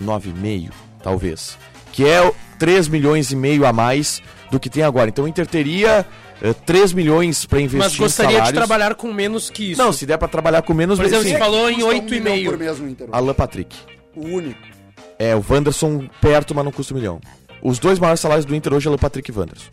Speaker 3: 9,5, talvez. Que é o 3 milhões e meio a mais do que tem agora. Então o Inter teria eh, 3 milhões para investir
Speaker 5: Mas gostaria
Speaker 3: em
Speaker 5: de trabalhar com menos que isso.
Speaker 3: Não, se der para trabalhar com menos
Speaker 5: Por exemplo,
Speaker 3: sim.
Speaker 5: você falou em
Speaker 4: Custa um milhão
Speaker 5: 8,5.
Speaker 4: por mês no Inter.
Speaker 3: Alan Patrick.
Speaker 4: O único.
Speaker 3: É, o Wanderson perto, mas não custa um milhão. Os dois maiores salários do Inter hoje é o Patrick e Wanderson.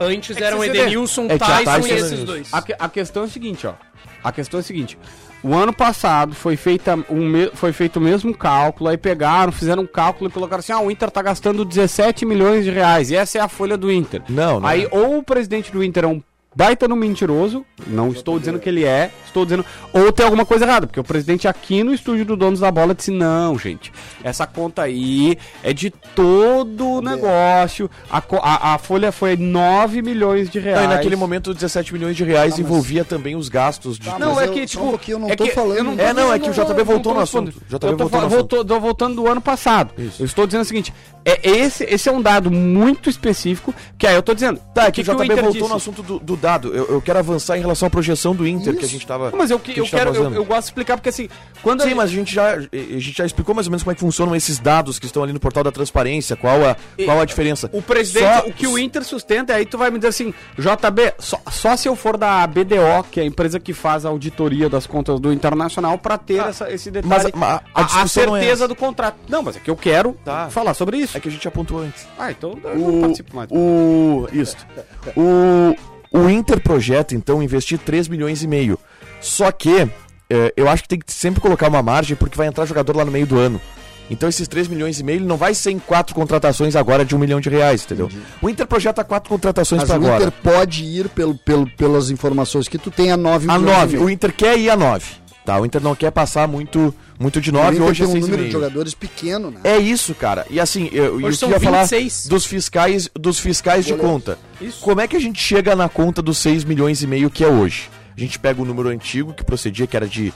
Speaker 5: Antes
Speaker 2: É
Speaker 5: eram Edenilson,
Speaker 3: É a
Speaker 5: Tyson,
Speaker 3: Tyson
Speaker 5: e
Speaker 3: e
Speaker 5: esses dois.
Speaker 2: A, a questão é o seguinte, ó. A questão é o seguinte. O ano passado foi, feita um foi feito o mesmo cálculo, aí pegaram, fizeram um cálculo e colocaram assim: ah, o Inter tá gastando 17 milhões de reais, e essa é a folha do Inter.
Speaker 3: Não, não
Speaker 2: Aí,
Speaker 3: é.
Speaker 2: ou o presidente do Inter é um baita no mentiroso, não estou dizendo que ele é, estou dizendo. Ou tem alguma coisa errada, porque o presidente aqui no estúdio do Donos da Bola disse: não, gente, essa conta aí é de todo o negócio. A, a, a folha foi 9 milhões de reais.
Speaker 3: Não, e naquele momento 17 milhões de reais
Speaker 4: Tá, mas-
Speaker 3: envolvia também os gastos de.
Speaker 4: Tá,
Speaker 2: Não, é
Speaker 4: eu-
Speaker 2: que, tipo.
Speaker 4: um eu não
Speaker 2: é
Speaker 4: tô
Speaker 2: que
Speaker 4: falando-
Speaker 2: eu não tô
Speaker 3: É, não, é que o JB voltou no assunto. JB
Speaker 2: eu
Speaker 3: voltou
Speaker 2: voltando do ano passado.
Speaker 3: Isso.
Speaker 2: Eu estou dizendo o seguinte: é, esse, esse é um dado muito específico, que aí eu tô dizendo.
Speaker 3: Tá, é que,
Speaker 2: que que o
Speaker 3: JB voltou
Speaker 2: disse?
Speaker 3: no assunto do, do dado. Eu, eu quero avançar em relação à projeção do Inter, que a
Speaker 4: Isso.
Speaker 3: gente tava.
Speaker 2: Não, Mas eu, que- eu
Speaker 3: gente
Speaker 2: quero, eu, eu gosto de explicar, porque assim, quando
Speaker 3: Sim,
Speaker 2: a-
Speaker 3: mas a gente, já, a gente já explicou mais ou menos como é que funcionam esses dados que estão ali no portal da transparência, qual a, qual a diferença.
Speaker 2: O presidente,
Speaker 3: Só-
Speaker 2: o que o Inter sustenta, aí tu vai me dizer assim, JB, só, só se eu for da BDO, que é a empresa que faz a auditoria das contas do Internacional, pra ter essa- esse detalhe,
Speaker 3: mas a- a
Speaker 2: a,
Speaker 3: é
Speaker 2: certeza do contrato. Não, mas é que eu quero
Speaker 3: Tá.
Speaker 2: falar sobre isso.
Speaker 3: É que a gente já pontuou antes.
Speaker 2: Ah, então eu não participo mais.
Speaker 3: O, isso. O, o Inter projeta, então, investir 3 milhões e meio. Só que é, eu acho que tem que sempre colocar uma margem, porque vai entrar jogador lá no meio do ano. Então esses 3 milhões e meio ele não vai ser em quatro contratações agora de um milhão de reais, entendeu? O Inter projeta quatro contratações
Speaker 4: Mas
Speaker 3: pra
Speaker 4: o
Speaker 3: agora.
Speaker 4: Inter pode ir pelo, pelo, pelas informações que tu tem a 9
Speaker 3: A
Speaker 4: milhões e
Speaker 3: 9.
Speaker 4: meio.
Speaker 3: O Inter quer ir a 9. Tá? O Inter não quer passar muito, muito de
Speaker 4: O
Speaker 3: 9,
Speaker 4: Inter
Speaker 3: hoje é
Speaker 4: um
Speaker 3: 6,5.
Speaker 4: número de jogadores pequeno, né?
Speaker 3: É isso, cara. E assim, eu, eu queria falar
Speaker 5: 26.
Speaker 3: dos fiscais, dos fiscais de conta. Como é que a gente chega na conta dos 6 milhões e meio que é hoje? A gente pega o número antigo que procedia, que era de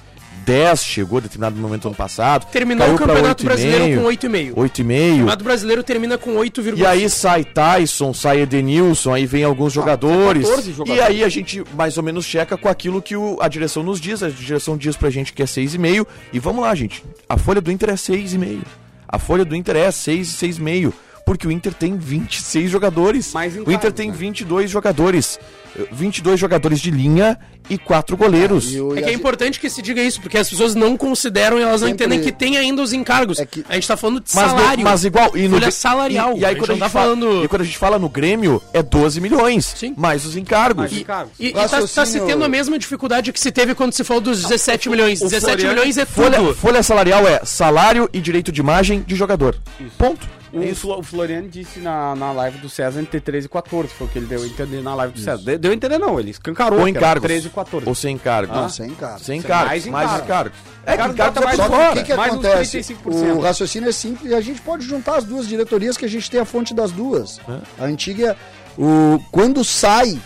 Speaker 3: 10, chegou a determinado momento ano passado.
Speaker 5: Terminou o Campeonato
Speaker 3: 8,5,
Speaker 5: Brasileiro com 8,5. O
Speaker 3: 8,5.
Speaker 5: Campeonato Brasileiro termina com 8,5.
Speaker 3: E aí sai Tyson, sai Edenilson, aí vem alguns jogadores,
Speaker 2: 14 jogadores.
Speaker 3: E aí a gente mais ou menos checa com aquilo que o- a direção nos diz. A direção diz pra gente que é 6,5. E vamos lá, gente. A folha do Inter é 6,5. A folha do Inter é 6, 6,5. Porque o Inter tem 26 jogadores.
Speaker 2: Mais
Speaker 3: o Inter tem
Speaker 2: né?
Speaker 3: 22 jogadores. Eh, 22 jogadores de linha e 4 goleiros.
Speaker 4: E o-
Speaker 5: É que é
Speaker 4: a-
Speaker 5: importante que se diga isso, porque as pessoas não consideram e elas não entendem que tem ainda os encargos.
Speaker 4: É que-
Speaker 5: A gente tá falando de
Speaker 3: Mas, no-
Speaker 5: salário.
Speaker 3: mas igual. E no,
Speaker 5: Folha salarial.
Speaker 3: E, e aí
Speaker 5: A gente
Speaker 3: quando a gente,
Speaker 5: tá
Speaker 3: fala,
Speaker 5: falando-
Speaker 3: e quando a gente fala no Grêmio, é 12 milhões.
Speaker 5: Sim.
Speaker 3: Mais os encargos.
Speaker 2: Mais
Speaker 5: E,
Speaker 2: encargos.
Speaker 5: e, e tá, tá se tendo a mesma dificuldade que se teve quando se falou dos 17 milhões. 17
Speaker 2: Floriano-
Speaker 5: milhões é
Speaker 3: Folha,
Speaker 5: tudo.
Speaker 3: folha salarial é salário e direito de imagem de jogador. Ponto.
Speaker 2: O,
Speaker 3: É isso.
Speaker 2: Flo- o Floriano disse na, na live do César entre 13 e 14, foi o que ele deu a entender na live do César. De- Deu a entender não, ele escancarou
Speaker 3: Ou encargos.
Speaker 2: 13 e 14.
Speaker 3: Ou sem encargo.
Speaker 4: Não, sem cara.
Speaker 3: Sem encargo.
Speaker 2: mais
Speaker 3: Mais,
Speaker 2: encargo.
Speaker 3: encargo. É que
Speaker 2: Encargo
Speaker 3: encargo tá
Speaker 2: mais
Speaker 3: mais
Speaker 2: fora.
Speaker 4: o que, que acontece?
Speaker 2: 35%.
Speaker 4: O raciocínio é simples e a gente pode juntar as duas diretorias que a gente tem a fonte das duas. A antiga. O, quando sai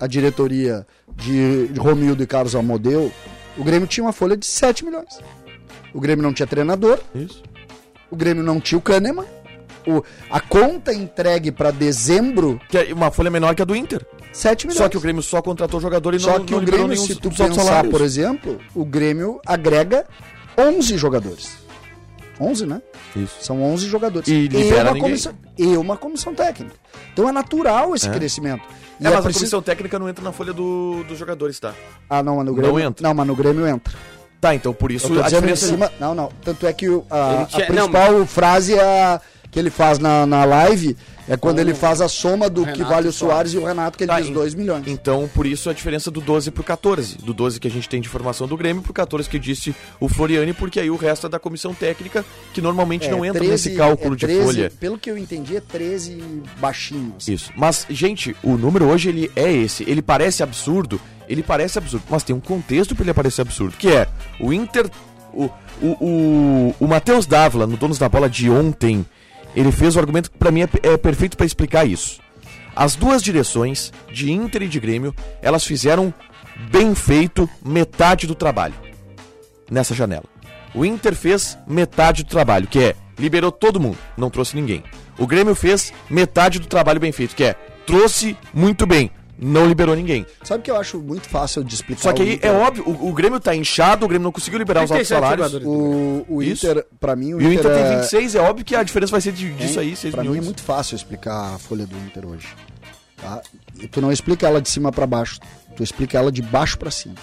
Speaker 4: a diretoria de, de Romildo e Carlos Almodeu, o Grêmio tinha uma folha de 7 milhões. O Grêmio não tinha treinador,
Speaker 3: Isso.
Speaker 4: o Grêmio não tinha o Kahneman. O, a conta entregue para dezembro,
Speaker 3: Que é uma folha menor que a do Inter.
Speaker 4: 7 milhões.
Speaker 3: Só que o Grêmio só contratou jogador e
Speaker 4: Só
Speaker 3: não,
Speaker 4: que
Speaker 3: não
Speaker 4: o Grêmio,
Speaker 3: nenhum
Speaker 4: se tu pensar,
Speaker 3: salários.
Speaker 4: por exemplo, o Grêmio agrega 11 jogadores. 11, né?
Speaker 3: Isso.
Speaker 4: São 11 jogadores.
Speaker 3: E libera
Speaker 4: uma
Speaker 3: ninguém.
Speaker 4: comissão, e uma comissão técnica. Então é natural esse
Speaker 3: É.
Speaker 4: crescimento. E
Speaker 3: É, mas a
Speaker 4: preciso-
Speaker 3: comissão técnica não entra na folha do, dos jogadores, tá?
Speaker 4: Ah, não, mas no Grêmio...
Speaker 3: Não entra.
Speaker 4: Não, mas no Grêmio entra.
Speaker 3: Tá, então por isso a diferença...
Speaker 4: cima... Não, não. Tanto é que a, a principal frase é a, que ele faz na, na live é quando ele faz a soma do que
Speaker 2: Renato
Speaker 4: vale o
Speaker 2: Soares.
Speaker 4: E o Renato, que ele
Speaker 3: Tá,
Speaker 4: diz
Speaker 3: en-
Speaker 4: 2 milhões.
Speaker 3: Então, por isso a diferença do 12 pro 14. Do 12 que a gente tem de informação do Grêmio pro 14 que disse o Floriani, porque aí o resto é da comissão técnica, que normalmente
Speaker 4: É,
Speaker 3: não entra
Speaker 4: 13
Speaker 3: nesse cálculo
Speaker 4: é
Speaker 3: de
Speaker 4: 13,
Speaker 3: folha.
Speaker 4: Pelo que eu entendi, é 13 baixinho. assim.
Speaker 3: Isso. Mas, gente, o número hoje ele é esse. Ele parece absurdo. Ele parece absurdo. Mas tem um contexto para ele parecer absurdo. Que é o Inter. O, o, o, o Matheus Dávila, no Donos da Bola de ontem, ele fez o argumento que pra mim é, é perfeito para explicar isso. As duas direções, de Inter e de Grêmio, elas fizeram bem feito metade do trabalho nessa janela. O Inter fez metade do trabalho, que é liberou todo mundo, não trouxe ninguém. O Grêmio fez metade do trabalho bem feito, que é trouxe muito bem, não liberou ninguém.
Speaker 4: Sabe o que eu acho muito fácil de explicar?
Speaker 3: Só que
Speaker 4: o
Speaker 3: aí
Speaker 4: Inter?
Speaker 3: é óbvio, o, o Grêmio tá inchado, o Grêmio não conseguiu liberar os altos
Speaker 2: 37
Speaker 3: salários.
Speaker 4: O, o
Speaker 3: Isso.
Speaker 4: Inter, pra mim, o
Speaker 3: E o Inter tem
Speaker 4: é-
Speaker 3: 26, é óbvio que a diferença vai ser de-
Speaker 4: Hein?
Speaker 3: disso aí, 6
Speaker 4: Pra mim é muito fácil explicar a folha do Inter hoje. Tá? E tu não explica ela de cima pra baixo, tu explica ela de baixo pra cima.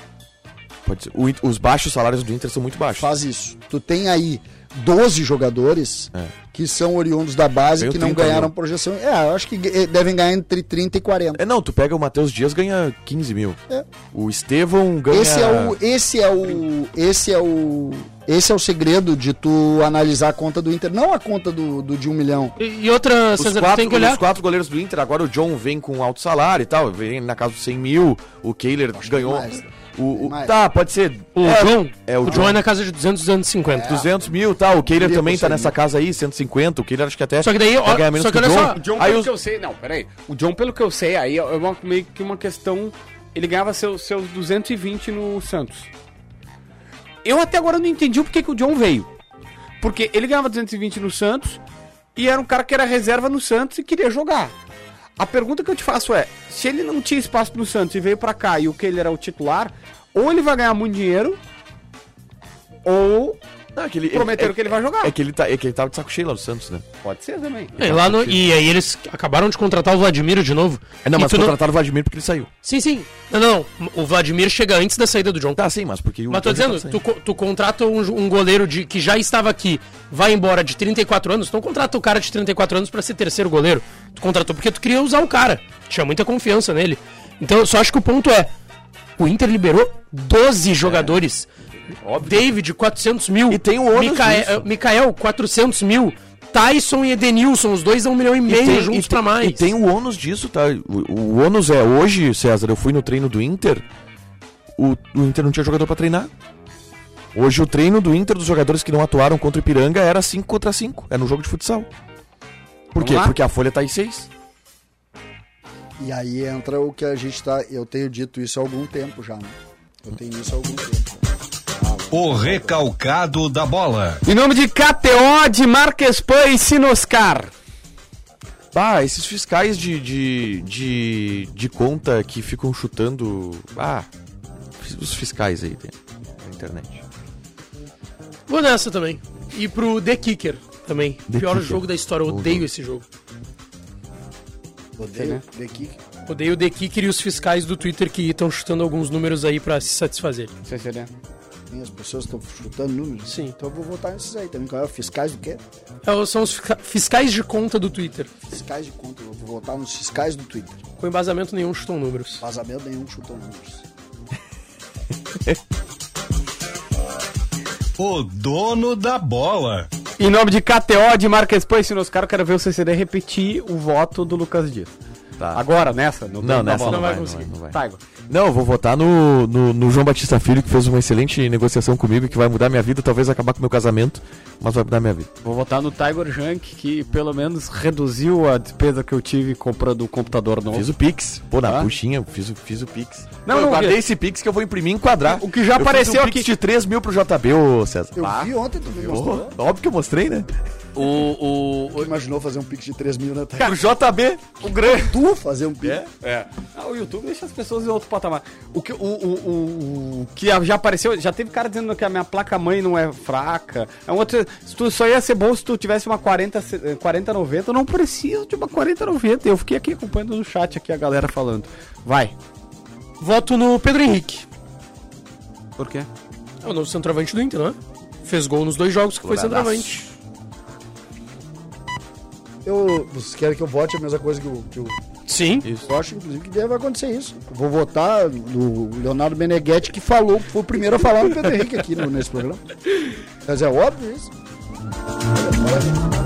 Speaker 3: Pode ser. O Inter- os baixos salários do Inter são muito baixos.
Speaker 4: Faz isso. Tu tem aí 12 jogadores,
Speaker 3: É.
Speaker 4: que são oriundos da base, que não
Speaker 3: 30
Speaker 4: ganharam
Speaker 3: mil.
Speaker 4: projeção. É, eu acho que devem ganhar entre 30 e 40.
Speaker 3: É, não, tu pega o Matheus Dias, ganha 15 mil.
Speaker 4: É.
Speaker 3: O Estevão ganha...
Speaker 4: Esse é o. Esse é o. Esse é o. Esse é o segredo de tu analisar a conta do Inter, não a conta do, do de um milhão.
Speaker 5: E, e outra,
Speaker 3: Os
Speaker 5: César,
Speaker 3: quatro,
Speaker 5: tem que olhar.
Speaker 3: os quatro goleiros do Inter, agora o John vem com alto salário e tal, vem na casa dos 100 mil, o Kehler ganhou...
Speaker 4: mais.
Speaker 3: O, o- tá, pode ser...
Speaker 5: O
Speaker 3: é,
Speaker 5: John,
Speaker 3: é, o
Speaker 5: o,
Speaker 3: John.
Speaker 5: John é na casa de 200, 250.
Speaker 3: 200 mil, tá, o
Speaker 4: Queria
Speaker 3: também tá
Speaker 4: 100
Speaker 3: nessa
Speaker 4: mil.
Speaker 3: casa aí, 150, o Kehler acho que até
Speaker 5: Só que daí, ó,
Speaker 3: ganhar menos
Speaker 5: só que
Speaker 3: que o
Speaker 5: olha
Speaker 3: John.
Speaker 5: só,
Speaker 2: O John,
Speaker 3: Aí
Speaker 2: pelo
Speaker 3: os-
Speaker 2: que eu sei, não, peraí. O John, pelo que eu sei, aí é uma, meio que uma questão. Ele ganhava seus, seus 220 no Santos. Eu até agora não entendi o porquê que o John veio. Porque ele ganhava 220 no Santos e era um cara que era reserva no Santos e queria jogar. A pergunta que eu te faço é: se ele não tinha espaço no Santos e veio pra cá e o que ele era o titular, ou ele vai ganhar muito dinheiro, ou
Speaker 3: Não, é que ele,
Speaker 2: prometeram
Speaker 3: é,
Speaker 2: que ele vai jogar.
Speaker 3: é que ele tá, é que ele tava de saco cheio lá do Santos, né?
Speaker 2: Pode ser também.
Speaker 5: É, lá no- e aí eles acabaram de contratar o Vladimir de novo.
Speaker 3: É, não, mas contrataram o Vladimir porque ele saiu.
Speaker 5: Sim, sim. Não, não. O Vladimir chega antes da saída do John.
Speaker 3: Tá, sim, mas porque o
Speaker 5: Mas tô dizendo,
Speaker 3: tá
Speaker 5: tu, tu contrata um, um goleiro de, que já estava aqui, vai embora de 34 anos, tu não contrata o cara de 34 anos pra ser terceiro goleiro. Tu contratou porque tu queria usar o cara. Tinha muita confiança nele. Então eu só acho que o ponto é: o Inter liberou 12 jogadores. David, 400 mil.
Speaker 3: E tem o ônus
Speaker 5: Micael,
Speaker 3: disso.
Speaker 5: eh, Mikael, 400 mil. Tyson e Edenilson, os dois a um milhão e meio juntos
Speaker 3: e
Speaker 5: pra
Speaker 3: tem-
Speaker 5: mais.
Speaker 3: E tem o ônus disso, tá? O, o ônus é hoje, César, eu fui no treino do Inter, o, o Inter não tinha jogador pra treinar. Hoje o treino do Inter dos jogadores que não atuaram contra o Ipiranga era 5 contra 5, é no jogo de futsal. Por
Speaker 2: Vamos
Speaker 3: quê?
Speaker 2: lá?
Speaker 3: Porque a folha tá em 6.
Speaker 4: E aí entra o que a gente tá. Eu tenho dito isso há algum tempo já, né? Eu tenho isso há algum tempo.
Speaker 1: O recalcado da bola.
Speaker 2: Em nome de KTO, de Marquespan e Sinoscar.
Speaker 3: Ah, esses fiscais de, de, de, de conta que ficam chutando. Ah, os fiscais aí né, na internet.
Speaker 5: Vou nessa também. E pro The Kicker também.
Speaker 3: The
Speaker 5: Pior
Speaker 3: Kicker.
Speaker 5: jogo da história, eu odeio
Speaker 3: jogo.
Speaker 5: esse jogo.
Speaker 4: Odeio daqui.
Speaker 5: Odeio o The Kicker e os fiscais do Twitter que estão chutando alguns números aí pra se satisfazer.
Speaker 4: As pessoas estão chutando números.
Speaker 5: Sim.
Speaker 4: Então eu vou votar nesses aí também. Qual é? Fiscais do quê?
Speaker 5: É, São os fisca- fiscais de conta do Twitter.
Speaker 4: Fiscais de conta. Eu vou votar nos fiscais do Twitter.
Speaker 5: Com embasamento nenhum chutam números.
Speaker 4: Vazamento nenhum chutou números.
Speaker 1: O dono da bola.
Speaker 2: Em nome de KTO, de Marquespan e Sinoscar, eu quero ver o CCD repetir o voto do Lucas Dias.
Speaker 3: Tá.
Speaker 2: Agora, nessa? No
Speaker 3: Não,
Speaker 2: dono da
Speaker 3: nessa
Speaker 2: bola.
Speaker 3: não,
Speaker 5: Não vai
Speaker 3: não
Speaker 5: conseguir.
Speaker 3: vai, não vai.
Speaker 2: Tá.
Speaker 3: Não, eu vou votar no, no, no João Batista Filho, que fez uma excelente negociação comigo, que vai mudar minha vida, talvez acabar com meu casamento, mas vai mudar minha vida.
Speaker 2: Vou votar no Tiger Junk, que pelo menos reduziu a despesa que eu tive comprando o computador novo.
Speaker 3: Fiz o Pix. Pô, na
Speaker 2: Ah?
Speaker 3: puxinha, fiz, o- fiz o Pix.
Speaker 2: Não,
Speaker 3: eu
Speaker 2: não,
Speaker 3: guardei
Speaker 2: que-
Speaker 3: esse Pix que eu vou imprimir e enquadrar.
Speaker 2: O que já
Speaker 3: Eu fiz
Speaker 2: apareceu
Speaker 3: um Pix
Speaker 2: aqui-
Speaker 3: de 3 mil pro JB, ô César.
Speaker 4: Eu
Speaker 3: Ah,
Speaker 4: vi ontem, tu me mostrou.
Speaker 3: óbvio que eu mostrei, né?
Speaker 2: O, o,
Speaker 4: Tu imaginou fazer um pix de 3 mil, né? Tá?
Speaker 3: O JB.
Speaker 2: o grande...
Speaker 4: Tu fazer um pix.
Speaker 3: É?
Speaker 2: É. Ah, o YouTube deixa as pessoas em outro patamar. O que, o, o, o, o que já apareceu, já teve cara dizendo que a minha placa-mãe não é fraca. É um outro, se tu, só ia ser bom se tu tivesse uma 40, se- eh, 4090. Eu não preciso de uma 4090. Eu fiquei aqui acompanhando no chat aqui a galera falando. Vai.
Speaker 5: Voto no Pedro Henrique.
Speaker 2: Por quê?
Speaker 5: É o novo centroavante do Inter, não é? Fez gol nos dois jogos que foi centroavante.
Speaker 4: Eu, vocês querem que eu vote a mesma coisa que o. Que o
Speaker 5: Sim.
Speaker 4: eu acho, inclusive, que deve acontecer isso. Eu vou votar no Leonardo Meneghetti, que falou, foi o primeiro a falar no Pedro Henrique aqui no- nesse programa. Mas é óbvio isso. Olha, olha.